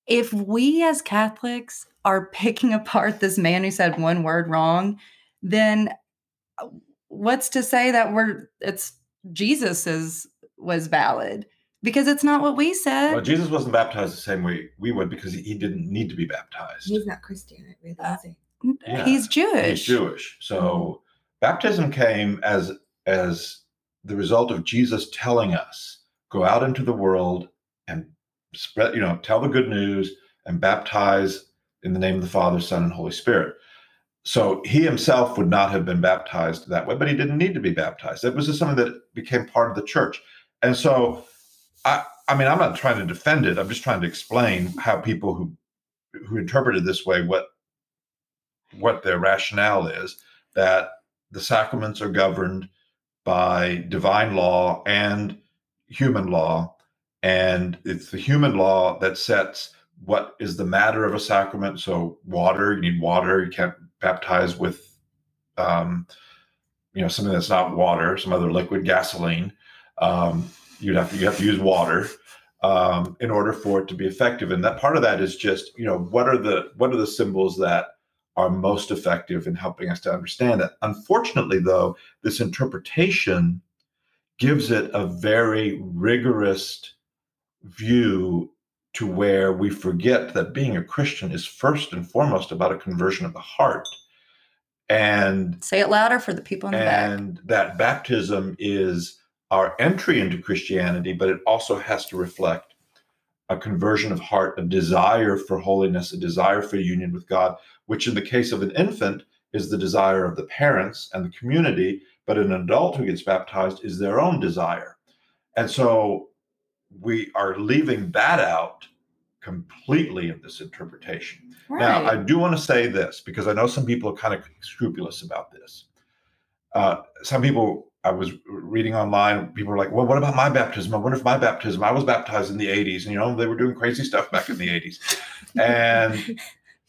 A: if we as Catholics are picking apart this man who said one word wrong, then uh, what's to say that we're it's Jesus is was valid? Because it's not what we said.
B: Well, Jesus wasn't baptized the same way we would because he, he didn't need to be baptized.
C: He's not Christian, really,
A: Uh,
C: is he?
B: yeah,
A: He's Jewish.
B: He's Jewish. So baptism came as as the result of Jesus telling us, go out into the world and spread, you know, tell the good news and baptize in the name of the Father, Son, and Holy Spirit. So he himself would not have been baptized that way, but he didn't need to be baptized. It was just something that became part of the church. And so I I mean, I'm not trying to defend it. I'm just trying to explain how people who who interpret it this way what what their rationale is that the sacraments are governed by divine law and human law and it's the human law that sets what is the matter of a sacrament. So water you need water. You can't baptize with um, you know something that's not water some other liquid gasoline. Um, you'd have to you have to use water um, in order for it to be effective and that part of that is just you know what are the what are the symbols that are most effective in helping us to understand it. Unfortunately, though, this interpretation gives it a very rigorous view to where we forget that being a Christian is first and foremost about a conversion of the heart. And
A: Say it louder for the people in the back.
B: and that baptism is our entry into Christianity, but it also has to reflect a conversion of heart, a desire for holiness, a desire for union with God, which in the case of an infant is the desire of the parents and the community, but an adult who gets baptized is their own desire. And so we are leaving that out completely in this interpretation. Now, I do want to say this because I know some people are kind of scrupulous about this. Uh, some people, I was reading online, people were like, well, what about my baptism? I wonder if my baptism, I was baptized in the 80s, and you know, they were doing crazy stuff back in the 80s. And,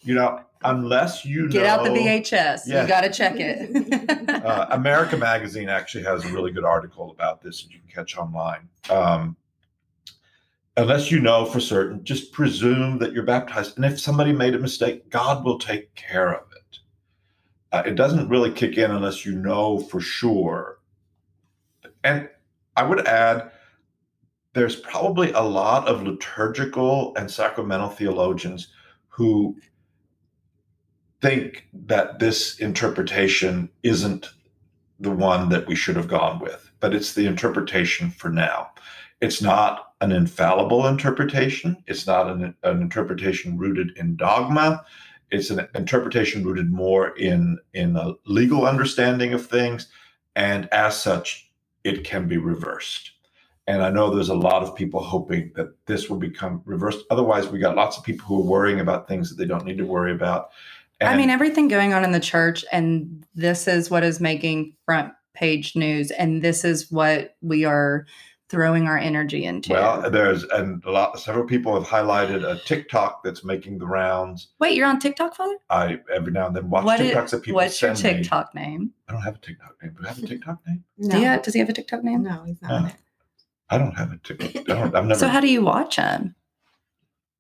B: you know, unless you
A: Get
B: know,
A: out the VHS.
B: Yeah.
A: You got to check it.
B: uh, America Magazine actually has a really good article about this that you can catch online. Um, unless you know for certain, just presume that you're baptized. And if somebody made a mistake, God will take care of it. Uh, it doesn't really kick in unless you know for sure. And I would add, there's probably a lot of liturgical and sacramental theologians who think that this interpretation isn't the one that we should have gone with, but it's the interpretation for now. It's not an infallible interpretation. It's not an, an interpretation rooted in dogma. It's an interpretation rooted more in, in a legal understanding of things. And as such, it can be reversed. And I know there's a lot of people hoping that this will become reversed. Otherwise, we got lots of people who are worrying about things that they don't need to worry about.
A: I mean, everything going on in the church, and this is what is making front page news, and this is what we are throwing our energy into.
B: Well, there's and a lot. Several people have highlighted a TikTok that's making the rounds.
A: Wait, you're on TikTok, Father?
B: I every now and then watch
A: What is-
B: TikToks that people
A: what's your
B: send me.
A: TikTok name?
B: I don't have a TikTok name. Do I have a TikTok name?
C: No,
A: Do you, does he have a TikTok name?
C: no, he's not.
B: Uh,
C: on it.
B: I don't have a TikTok. I don't, I've never.
A: So how do you watch him?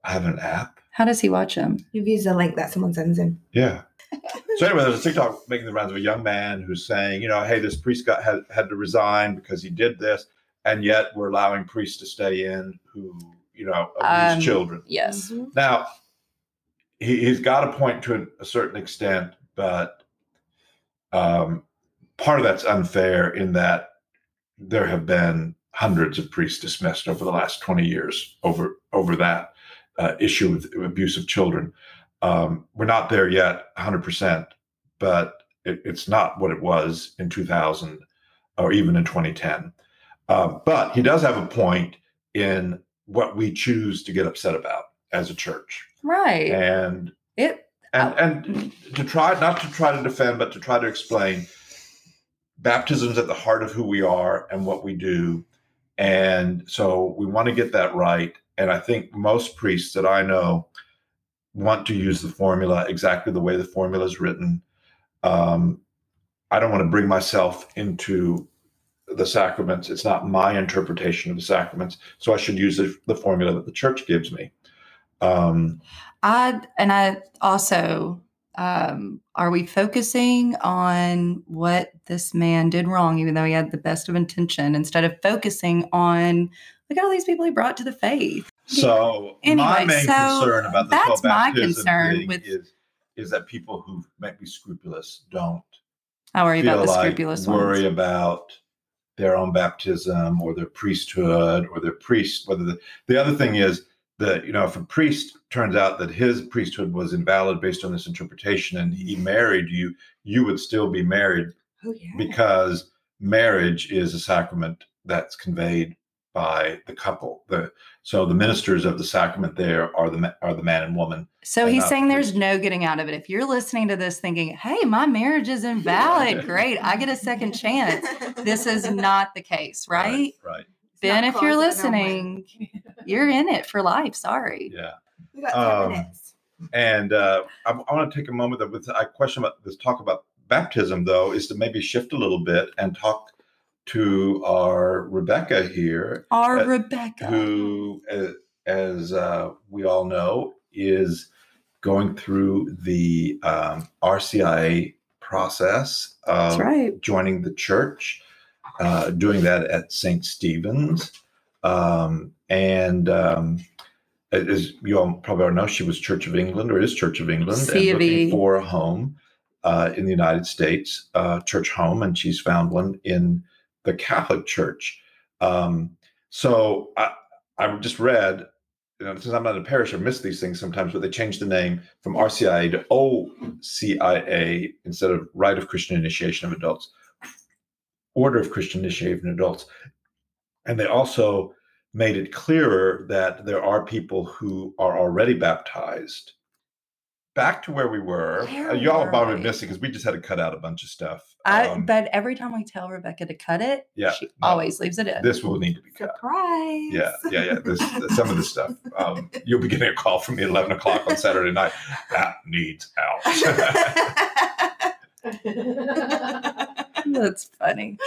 B: I have an app.
A: How does he watch him?
C: You've used a link that someone sends him.
B: Yeah. So anyway, there's a TikTok making the rounds of a young man who's saying, you know, hey, this priest got had, had to resign because he did this, and yet we're allowing priests to stay in who, you know, abuse
A: Um,
B: children.
A: Yes.
C: Mhm.
B: Now, he, he's got a point to a, a certain extent, but um, part of that's unfair in that there have been hundreds of priests dismissed over the last 20 years over over that uh, issue with abuse of children. Um, we're not there yet, 100%, but it, it's not what it was in 2000 or even in 2010. Uh, but he does have a point in what we choose to get upset about as a church.
A: Right.
B: and
A: It
B: and and to try not to try to defend but to try to explain baptism's at the heart of who we are and what we do. And so we want to get that right. And i think most priests that i know want to use the formula exactly the way the formula is written. Um, i don't want to bring myself into the sacraments it's not my interpretation of the sacraments so i should use the, the formula that the church gives me um,
A: I and I also um are we focusing on what this man did wrong even though he had the best of intention instead of focusing on look at all these people he brought to the faith.
B: So my
A: Anyway,
B: main
A: so
B: concern about this
A: that's my concern with-
B: is is that people who might be scrupulous don't
A: I worry about the
B: like
A: scrupulous
B: worry
A: ones.
B: about their own baptism or their priesthood or their priest. Whether the the other thing is that you know if a priest turns out that his priesthood was invalid based on this interpretation and he married you, you would still be married
C: Oh yeah.
B: because marriage is a sacrament that's conveyed by the couple. The so the ministers of the sacrament there are the are the man and woman.
A: So
B: and
A: he's
B: not
A: saying there's no getting out of it. If you're listening to this thinking, "Hey, my marriage is invalid. Great. I get a second chance." This is not the case, right?
B: Right.
A: Ben, if you're
C: close, I don't win.
A: listening, you're in it for life. Sorry.
B: Yeah.
C: We got ten
B: Um,
C: minutes.
B: And uh, I, I want to take a moment that with I question about this talk about baptism though is to maybe shift a little bit and talk to our Rebecca here,
A: Our
B: Uh,
A: Rebecca.
B: who, as uh, we all know, is going through the um, RCIA process of
A: right.
B: joining the church, uh, doing that at St. Stephen's. Um, and um, as you all probably already know, she was Church of England or is Church of England
A: C
B: and looking for a home uh, in the United States, uh, church home, and she's found one in the Catholic Church. Um, so I, I just read, you know, since I'm not a parish, I miss these things sometimes, but they changed the name from RCIA to OCIA instead of Rite of Christian Initiation of Adults, Order of Christian Initiation of Adults. And they also made it clearer that there are people who are already baptized. Back to where we were.
A: Where
B: Uh, y'all
A: were
B: probably
A: we?
B: missing because we just had to cut out a bunch of stuff.
A: I,
B: Um,
A: but every time we tell Rebecca to cut it,
B: Yeah,
A: she
B: no.
A: always leaves it in.
B: this will need to be cut.
C: Surprise.
B: Yeah, yeah, yeah. This some of this stuff. Um, you'll be getting a call from me at eleven o'clock on Saturday night. That needs out.
A: That's funny.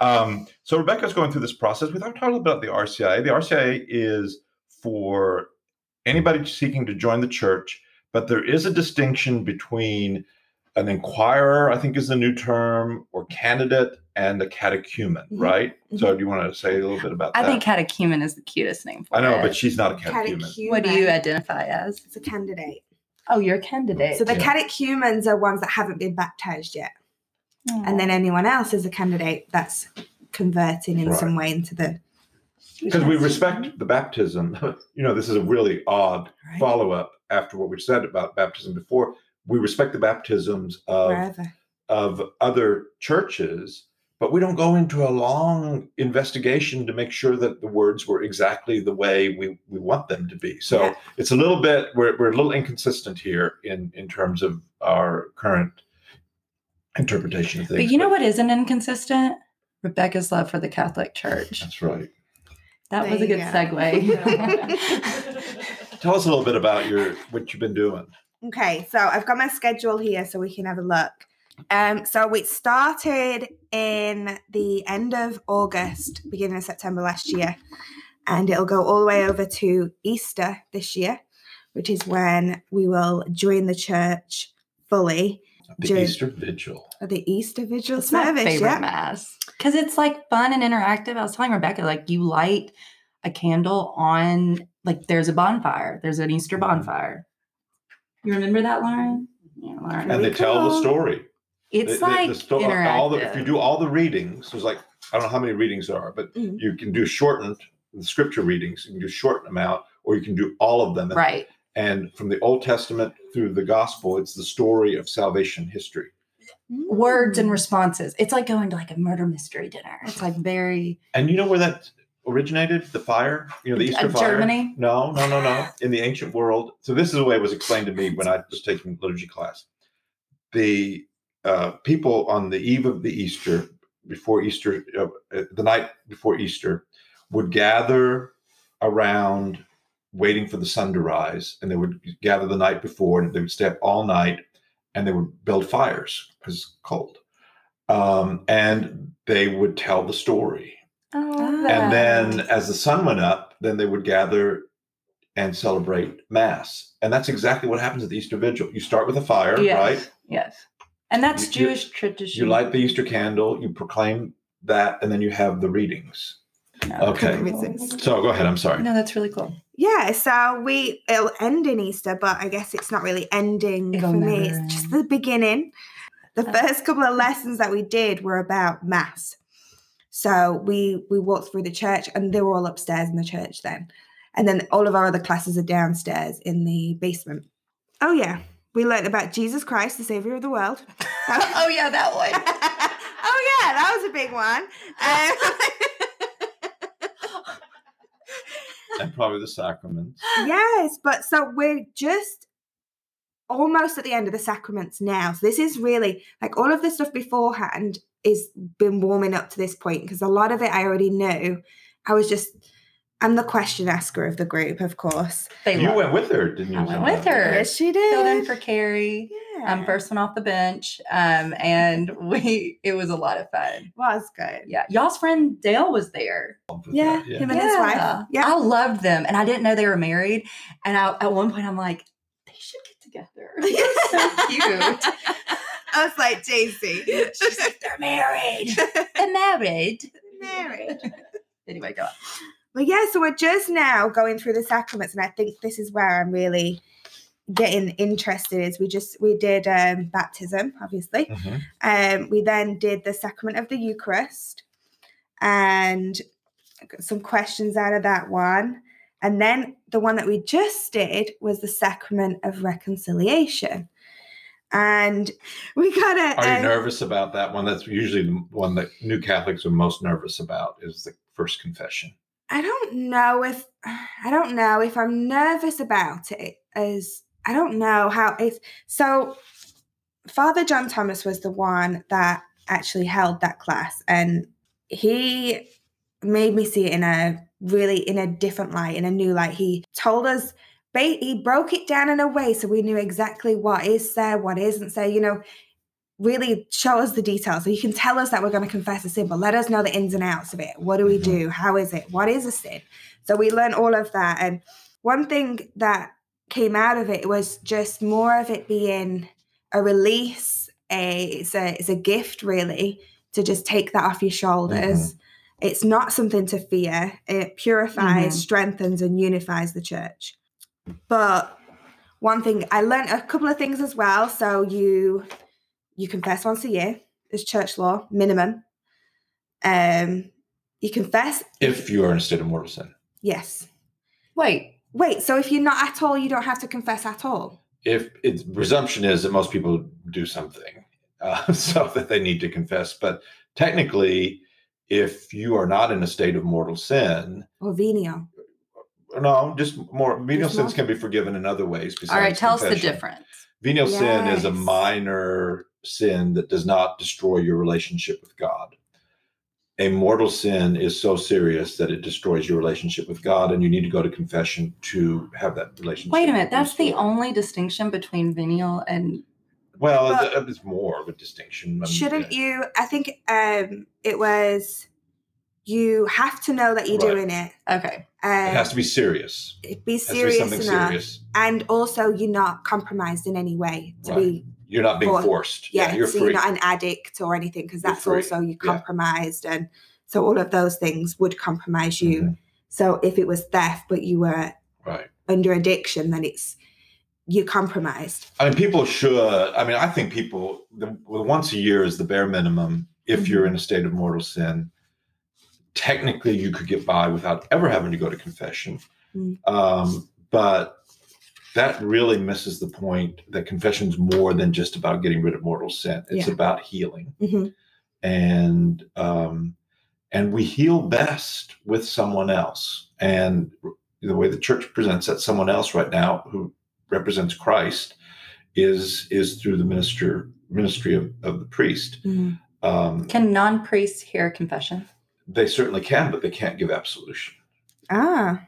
B: um, so Rebecca's going through this process. We thought talk a little bit about the RCIA. The RCIA is for anybody seeking to join the church, but there is a distinction between an inquirer, I think is the new term, or candidate, and a catechumen,
C: Mhm.
B: right? So do you want to say a little bit about
A: I
B: that?
A: I think catechumen is the cutest name for
B: I know,
A: it.
B: but she's not a catechumen.
C: Catechumen.
A: what do you identify as?
C: It's a candidate.
A: Oh, you're a candidate.
C: So the
B: Yeah.
C: catechumens are ones that haven't been baptized yet, and then anyone else is a candidate that's converting in some way into the.
B: because we respect the baptism. You know, this is a really odd
C: Right?
B: follow up after what we said about baptism before. We respect the baptisms of
C: Wherever.
B: of other churches, but we don't go into a long investigation to make sure that the words were exactly the way we, we want them to be. So
C: Yeah.
B: it's a little bit we're we're a little inconsistent here in in terms of our current interpretation of things.
A: But you know what isn't inconsistent? Rebecca's love for the Catholic Church.
B: That's right.
A: That
C: There
A: was a good
C: go.
A: segue.
B: Tell us a little bit about your what you've been doing.
C: Okay, so I've got my schedule here so we can have a look. Um, so we started in the end of August, beginning of September last year, and it'll go all the way over to Easter this year, which is when we will join the church fully
B: The
C: Jen-
B: Easter Vigil.
C: at the Easter Vigil
A: It's my
C: service.
A: favorite
C: yeah.
A: mass because it's like fun and interactive. I was telling Rebecca, like you light a candle on, like there's a bonfire. There's an Easter
C: Mm-hmm.
A: bonfire. You remember that, Lauren? Yeah, Lauren.
B: And they tell the story.
A: It's
B: The- the-
A: like
B: the sto-
A: interactive.
B: all the, if you do all the readings, there's like I don't know how many readings there are, but
C: Mhm.
B: you can do shortened the scripture readings. You can do shortened amount, or you can do all of them. And-
A: right.
B: And from the Old Testament through the Gospel, it's the story of salvation history.
A: Words and responses. It's like going to like a murder mystery dinner. It's like very
B: And you know where that originated? The fire? You know, the Easter
A: Uh,
B: fire?
A: Germany?
B: No, no, no, no. In the ancient world. So this is the way it was explained to me when I was taking liturgy class. The uh, people on the eve of the Easter, before Easter, uh, uh, the night before Easter, would gather around waiting for the sun to rise, and they would gather the night before, and they would stay up all night, and they would build fires because it's cold, um, and they would tell the story.
A: Oh,
B: And then as the sun went up, then they would gather and celebrate Mass. And that's exactly what happens at the Easter Vigil. You start with a fire,
A: yes,
B: right?
A: Yes. And that's
B: You- you-
A: Jewish tradition.
B: You light the Easter candle, you proclaim that, and then you have the readings.
A: No.
B: Okay. So go ahead. I'm sorry.
A: No, that's really cool.
C: Yeah, so we it'll end in Easter, but I guess it's not really ending
A: It'll
C: for me.
A: never
C: It's just the beginning. The
A: Uh,
C: first couple of lessons that we did were about mass. So we we walked through the church and they were all upstairs in the church then. And then all of our other classes are downstairs in the basement. Oh yeah. We learned about Jesus Christ, the savior of the world.
A: oh yeah, that one.
C: oh yeah, that was a big one. Um,
B: And probably the sacraments.
C: yes, but so we're just almost at the end of the sacraments now. So this is really like all of the stuff beforehand is been warming up to this point because a lot of it I already knew. I was just I'm the question asker of the group, of course.
A: They
B: You
A: love
B: went with her, didn't you?
A: I went with her.
C: Yes, she did.
A: filled in
C: did.
A: for Carrie.
C: yeah.
A: um, first one off the bench. Um, and we it was a lot of fun.
C: was good.
A: Yeah. Y'all's friend Dale was there.
C: Yeah,
B: Yeah.
C: him and his wife. Yeah.
A: I loved them. And I didn't know they were married. And I, at one point I'm like, they should get together. They're so cute.
C: I was like, JC.
A: She's like, they're married. They're married.
C: married.
A: Anyway, go on.
C: But yeah, so we're just now going through the sacraments, and I think this is where I'm really getting interested. Is we just we did um, baptism, obviously.
B: Mhm.
C: Um, we then did the sacrament of the Eucharist, and got some questions out of that one. And then the one that we just did was the sacrament of reconciliation, and we got a.
B: Are you nervous about that one? That's usually the one that new Catholics are most nervous about is the first confession.
C: I don't know if I don't know if I'm nervous about it as I don't know how it's so Father John Thomas was the one that actually held that class and he made me see it in a really in a different light in a new light he told us he broke it down in a way so we knew exactly what is there what isn't there you know really show us the details. So you can tell us that we're going to confess a sin but let us know the ins and outs of it. What do we
B: Mhm.
C: do? How is it? What is a sin? So we learned all of that. And one thing that came out of it was just more of it being a release a it's a it's a gift really to just take that off your shoulders. It's not something to fear. It purifies
A: Mhm.
C: strengthens and unifies the church but one thing i learned a couple of things as well. So you you confess once a year is church law minimum. Um you confess.
B: If you are in a state of mortal sin.
C: yes.
A: Wait,
C: wait so if you're not at all you don't have to confess at all?
B: If its presumption is that most people do something uh, so that they need to confess. But technically if you are not in a state of mortal sin
C: or venial
B: no just more venial
C: Just
B: sins
C: more-
B: can be forgiven in other ways
A: all right,
B: besides
A: tell us the
B: confession.
A: difference.
B: venial sin is a minor sin that does not destroy your relationship with god a mortal sin is so serious that it destroys your relationship with God, and you need to go to confession to have that relationship.
A: Wait a minute. That's the only distinction between venial and
B: Well,
C: But-
B: th- it's more of a distinction.
C: Shouldn't
B: yeah.
C: you? I think um, it was. You have to know that you're
B: Right.
C: doing it.
A: okay.
C: Um,
B: It has to be serious.
C: be
B: It has to be
C: serious
B: something
C: enough,
B: serious.
C: and also you're not compromised in any way to
B: Right.
C: be
B: You're not being
C: For-
B: forced.
C: yeah,
B: you're
C: so
B: free.
C: you're not an addict or anything because that's also you
B: Yeah.
C: compromised and so all of those things would compromise you
B: Mhm.
C: so if it was theft but you were
B: Right.
C: under addiction then it's you're compromised
B: I mean, people should. I mean, I think people. The, well, once a year is the bare minimum. If
C: Mm-hmm.
B: you're in a state of mortal sin, technically you could get by without ever having to go to confession.
C: Mm.
B: Um, but that really misses the point that confession's more than just about getting rid of mortal sin. It's
C: Yeah.
B: about healing,
C: Mhm.
B: and um, and we heal best with someone else. And the way the church presents that someone else right now, who represents Christ, is is through the minister ministry of, of the priest.
C: Mhm.
B: Um,
A: Can non priests hear confession?
B: They certainly can, but they can't give absolution.
C: ah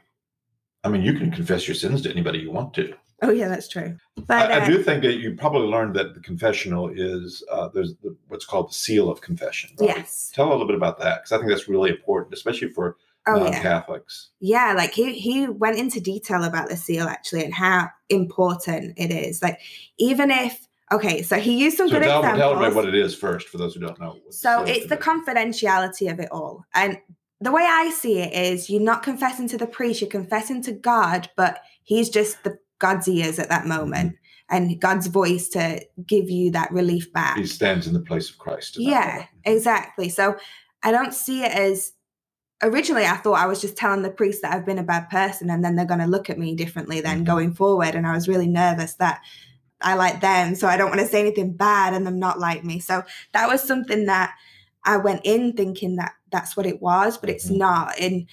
B: I mean, you can confess your sins to anybody you want to.
C: oh yeah that's true but
B: I, I
C: uh,
B: do think that you probably learned that the confessional is uh, there's the, what's called the seal of confession. right?
C: yes
B: Tell a little bit about that because I think that's really important, especially for
C: oh
B: non-Catholics.
C: yeah like he he went into detail about the seal actually and how important it is like even if okay so he used some
B: So
C: good
B: tell,
C: examples
B: tell everybody what it is first for those who don't know.
C: So it's the confidentiality of it all. And the way I see it is you're not confessing to the priest, you're confessing to God, but he's just the God's ears at that moment and God's voice to give you that relief back.
B: He stands in the place of Christ.
C: Yeah,
B: moment.
C: exactly. So I don't see it as originally I thought I was just telling the priest that I've been a bad person and then they're going to look at me differently then
B: Mhm.
C: going forward. And I was really nervous that I like them. So I don't want to say anything bad and them not like me. So that was something that I went in thinking that that's what it was, but it's
B: Mhm.
C: not. And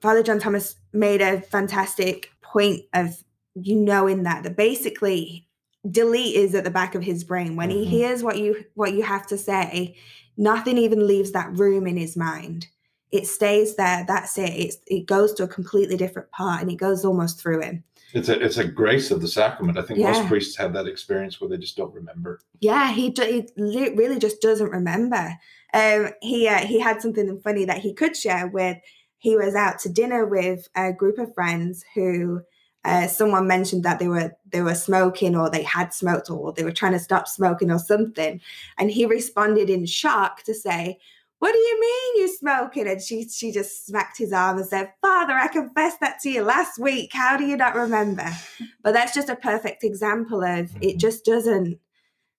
C: Father John Thomas made a fantastic point of you knowing that that basically delete is at the back of his brain when he
B: Mhm.
C: hears what you what you have to say nothing even leaves that room in his mind it stays there that's it it's, it goes to a completely different part and it goes almost through him
B: It's a it's a grace of the sacrament. I think
C: Yeah.
B: most priests have that experience where they just don't remember.
C: yeah he, he really just doesn't remember um he uh, he had something funny that he could share with he was out to dinner with a group of friends who uh, someone mentioned that they were they were smoking or they had smoked or they were trying to stop smoking or something and he responded in shock to say what do you mean you're smoking? And she she just smacked his arm and said father i confessed that to you last week. How do you not remember? But that's just a perfect example of it
B: Mhm.
C: just doesn't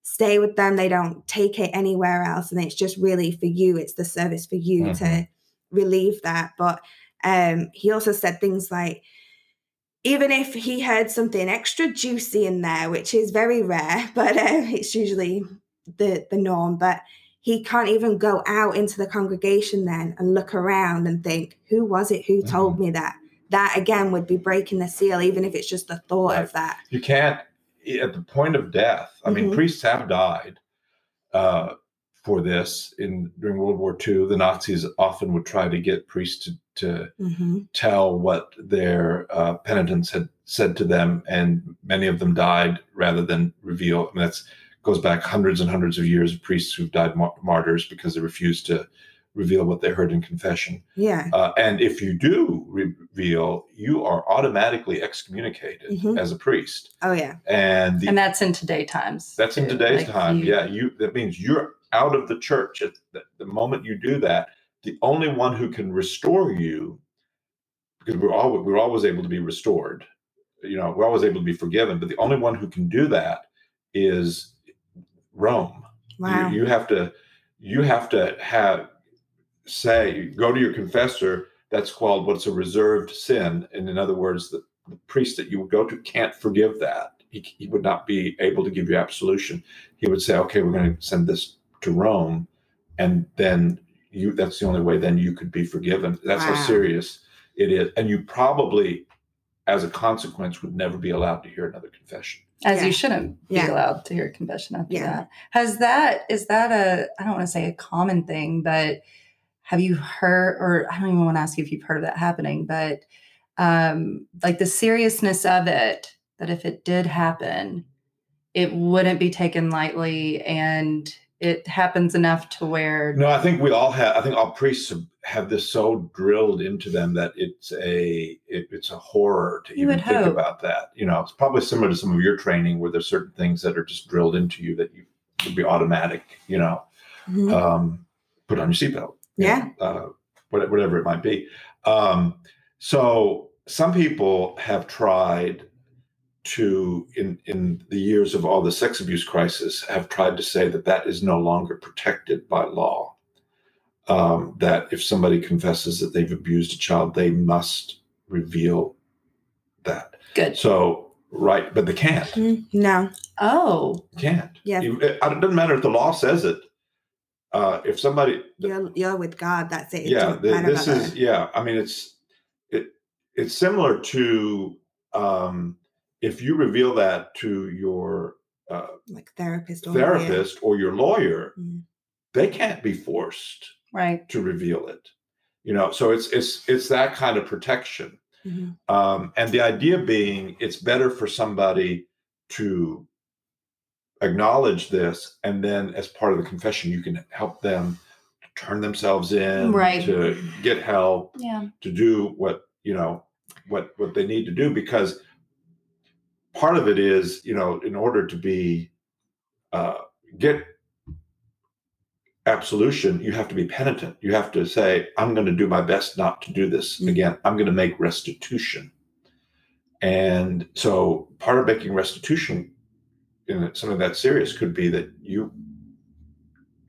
C: stay with them. They don't take it anywhere else and it's just really for you. It's the service for you to
B: Mhm.
C: relieve that. But um he also said things like even if he heard something extra juicy in there which is very rare but um, it's usually the the norm. But he can't even go out into the congregation then and look around and think who was it who told me that that again would be breaking the seal even if it's just the thought
B: Right.
C: of that
B: You can't at the point of death. I mean,
C: Mhm.
B: priests have died uh, for this in during World War II. The Nazis often would try to get priests to, to
C: mm-hmm.
B: tell what their uh, penitents had said to them, and many of them died rather than reveal. I mean, that's goes back hundreds and hundreds of years of priests who've died mar- martyrs because they refused to reveal what they heard in confession.
C: yeah
B: Uh, and if you do reveal, you are automatically excommunicated
C: Mhm.
B: as a priest.
C: oh yeah
B: And the,
A: and that's in today times.
B: that's in today's
A: Like,
B: time.
A: you-
B: yeah, you that means you're out of the church at the, the moment you do that. The only one who can restore you, because we're all we're always able to be restored. You know, we're always able to be forgiven, but the only one who can do that is Rome. You- You, have to you have to have say go to your confessor. That's called what's a reserved sin, and in other words, the, the priest that you would go to can't forgive that. He, he would not be able to give you absolution. He would say, "Okay, we're going to send this to Rome," and then you. That's the only way. Then you could be forgiven. That's
C: Wow.
B: how serious it is, and you probably, as a consequence, would never be allowed to hear another confession.
A: As
C: Yeah.
A: you shouldn't be
C: Yeah.
A: allowed to hear confession after
C: Yeah.
A: that. Has that is that a I don't want to say a common thing, but have you heard, or I don't even want to ask you if you've heard of that happening, but um, like the seriousness of it, that if it did happen, it wouldn't be taken lightly and it happens enough to where
B: No, I think we all have. I think all priests have, this so drilled into them that it's a it, it's a horror to
A: You
B: even think
A: hope.
B: about that. You know, it's probably similar to some of your training where there's certain things that are just drilled into you that you would be automatic. You know,
C: Mhm.
B: um, put on your seatbelt.
C: Yeah.
B: know, uh, whatever it might be. Um, so some people have tried to, in in the years of all the sex abuse crisis, have tried to say that that is no longer protected by law. Um, that if somebody confesses that they've abused a child, they must reveal that.
A: good.
B: So right, but they can't.
C: Mm, No.
A: Oh,
B: Can't.
C: Yeah.
B: You- it, it doesn't matter if the law says it. Uh, if somebody
C: You're you're with God. That's it.
B: Yeah
C: a
B: th- this is
C: own.
B: yeah i mean it's it it's similar to um if you reveal that to your uh,
C: like therapist or lawyer.
B: therapist or your lawyer
C: Mm.
B: they can't be forced
A: right.
B: to reveal it you know so it's it's it's that kind of protection
C: Mhm.
B: um and the idea being it's better for somebody to acknowledge this and then as part of the confession you can help them to turn themselves in
A: Right.
B: to get help
A: Yeah.
B: to do what you know what what they need to do because part of it is you know in order to be uh, get absolution you have to be penitent you have to say i'm going to do my best not to do this
C: Mhm.
B: again i'm going to make restitution and so part of making restitution in something that serious could be that you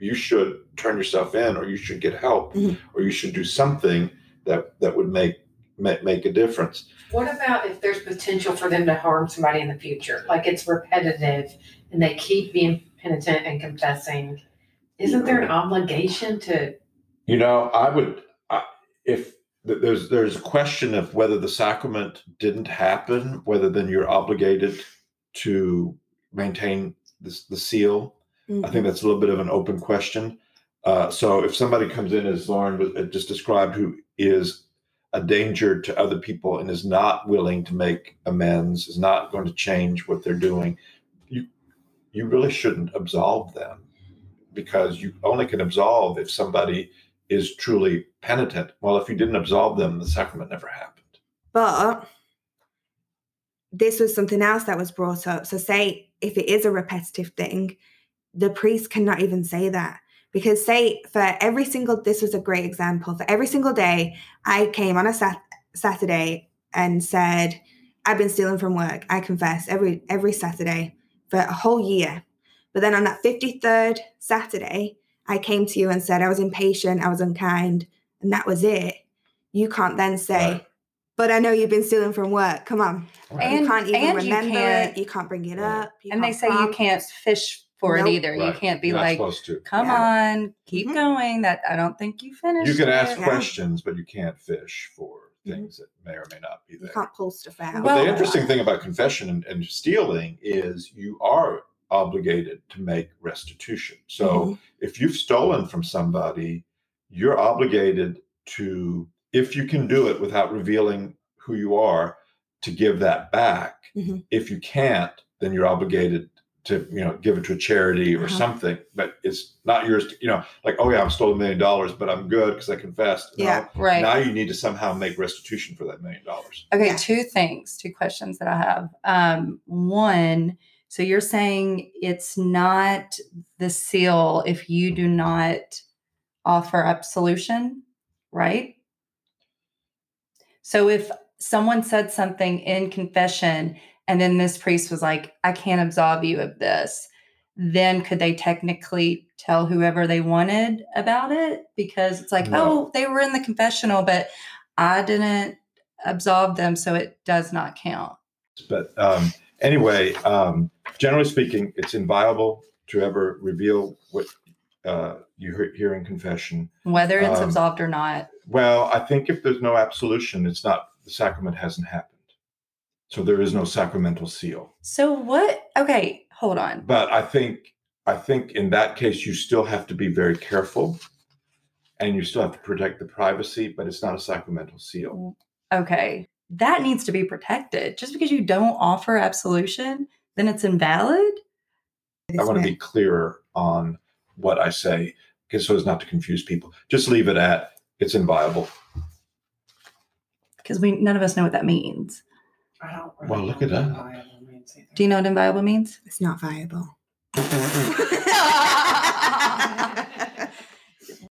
B: you should turn yourself in or you should get help
C: Mhm.
B: or you should do something that that would make make, make a difference
D: What about if there's potential for them to harm somebody in the future? Like it's repetitive and they keep being penitent and confessing. Isn't there an obligation to?
B: you know i would I, if there's there's a question of whether the sacrament didn't happen whether then you're obligated to maintain this, the seal I think that's a little bit of an open question. Uh, so if somebody comes in, as Lauren uh, just described, who is a danger to other people and is not willing to make amends, is not going to change what they're doing, you you really shouldn't absolve them because you only can absolve if somebody is truly penitent. Well, if you didn't absolve them, the sacrament never happened.
C: But this was something else that was brought up. So, say if it is a repetitive thing, the priest cannot even say that. Because, say, for every single, this was a great example. For every single day, I came on a sat- Saturday and said, I've been stealing from work. I confess every every Saturday for a whole year. But then on that 53rd Saturday, I came to you and said I was impatient, I was unkind, and that was it. You can't then say,
B: Right.
C: but I know you've been stealing from work. Come on.
A: And-
C: you can't even
A: and you
C: remember
A: can't-
C: it. You can't bring it
B: Right.
C: up. you
A: And they
C: can't
A: say you can't fish for
C: Nope.
A: it either. You can't be like, come
C: Yeah.
A: on, keep
C: Mhm.
A: going. That I don't think you finished.
B: You can ask
A: it."
C: Yeah.
B: questions, but you can't fish for
C: Mhm.
B: things that may or may not be
C: You
B: there.
C: can't pull stuff out.
B: But
A: Well-
B: the interesting thing about confession and, and stealing is you are obligated to make restitution. So
C: Mhm.
B: if you've stolen from somebody, you're obligated to, if you can do it without revealing who you are, to give that back.
C: Mhm.
B: If you can't, then you're obligated to, you know, give it to a charity or
C: Uh-huh.
B: something. But it's not yours. To, you know, like, oh yeah, I've stolen a million dollars, but I'm good because I confessed. No,
C: Yeah.
A: Right.
B: Now you need to somehow make restitution for that million dollars.
A: Okay, two things, two questions that I have. Um, one, so you're saying it's not the seal if you do not offer absolution, right? So if someone said something in confession and then this priest was like, I can't absolve you of this, then could they technically tell whoever they wanted about it? Because it's like,
B: No.
A: oh, they were in the confessional, but I didn't absolve them, so it does not count.
B: But um, anyway, um, generally speaking, it's inviolable to ever reveal what uh, you hear, in confession.
A: Whether it's
B: Um,
A: absolved or not.
B: Well, I think if there's no absolution, it's not the sacrament hasn't happened. So there is no sacramental seal.
A: So what? Okay, hold on.
B: But I think I think in that case you still have to be very careful and you still have to protect the privacy, but it's not a sacramental seal.
A: Okay. That needs to be protected. Just because you don't offer absolution, then it's invalid?
B: I want to be clearer on what I say, because so as not to confuse people. Just leave it at it's inviolable.
A: Because we none of us know what that means.
D: I don't really
B: Well, look
D: at
B: it up.
D: what viable means either.
A: Do you know what inviolable means?
C: It's not viable.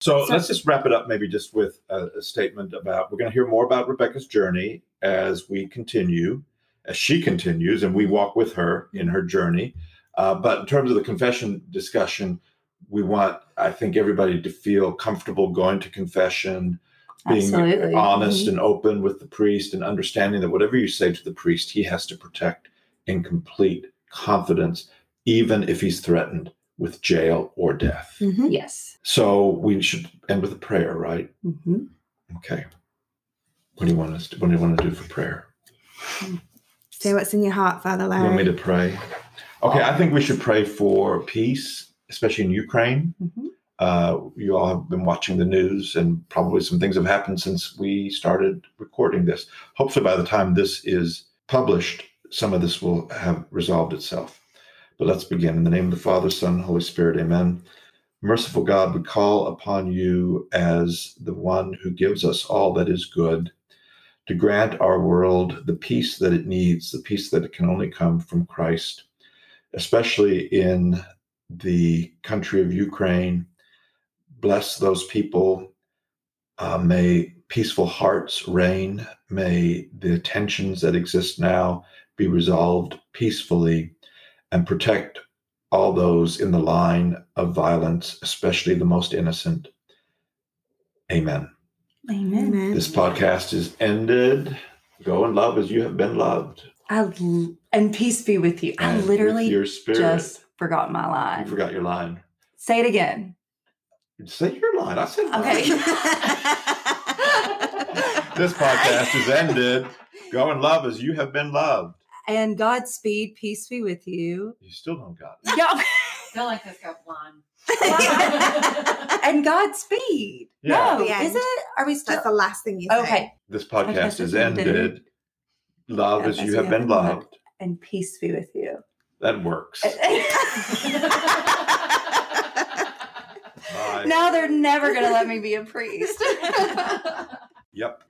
B: So
A: So-
B: let's just wrap it up, maybe just with a, a statement about we're going to hear more about Rebecca's journey as we continue, as she continues, and we walk with her in her journey. Uh, but in terms of the confession discussion, we want, I think, everybody to feel comfortable going to confession, being
A: Absolutely.
B: honest
A: Mhm.
B: and open with the priest, and understanding that whatever you say to the priest, he has to protect in complete confidence, even if he's threatened with jail or death.
C: Mhm.
A: Yes.
B: So we should end with a prayer, right?
A: hmm
B: Okay. What do you want us to, what do you want to do for prayer?
C: Say what's in your heart, Father
B: You want me to pray? Okay, I think we should pray for peace, especially in Ukraine.
A: hmm
B: Uh, you all have been watching the news, and probably some things have happened since we started recording this. Hopefully, by the time this is published, some of this will have resolved itself. But let's begin. In the name of the Father, Son, Holy Spirit, amen. Merciful God, we call upon you as the one who gives us all that is good to grant our world the peace that it needs, the peace that it can only come from Christ, especially in the country of Ukraine. Bless those people. Uh, may peaceful hearts reign. May the tensions that exist now be resolved peacefully and protect all those in the line of violence, especially the most innocent. Amen.
A: Amen.
C: Amen.
B: This podcast is ended. Go and love as you have been loved.
A: I l- and peace be with you. I
B: And with
A: literally
B: your spirit.
A: just forgot my line.
B: you forgot your line.
A: Say it again.
B: Say your line. I said mine.
A: Okay.
B: this podcast is ended. Go and love as you have been loved.
A: And Godspeed, peace be with you.
B: You still don't got it.
A: Yeah.
D: feel like this got blind.
A: and Godspeed.
B: Yeah.
A: No,
C: The
A: is it? Are we still
C: That's the last thing you say.
A: okay?
B: This
A: Podcast
B: podcast
A: is
B: is
A: ended.
B: ended. Love as
A: As
B: you have been loved.
A: And peace be with you.
B: That works. Bye.
A: now they're never gonna let me be a priest.
B: Yep.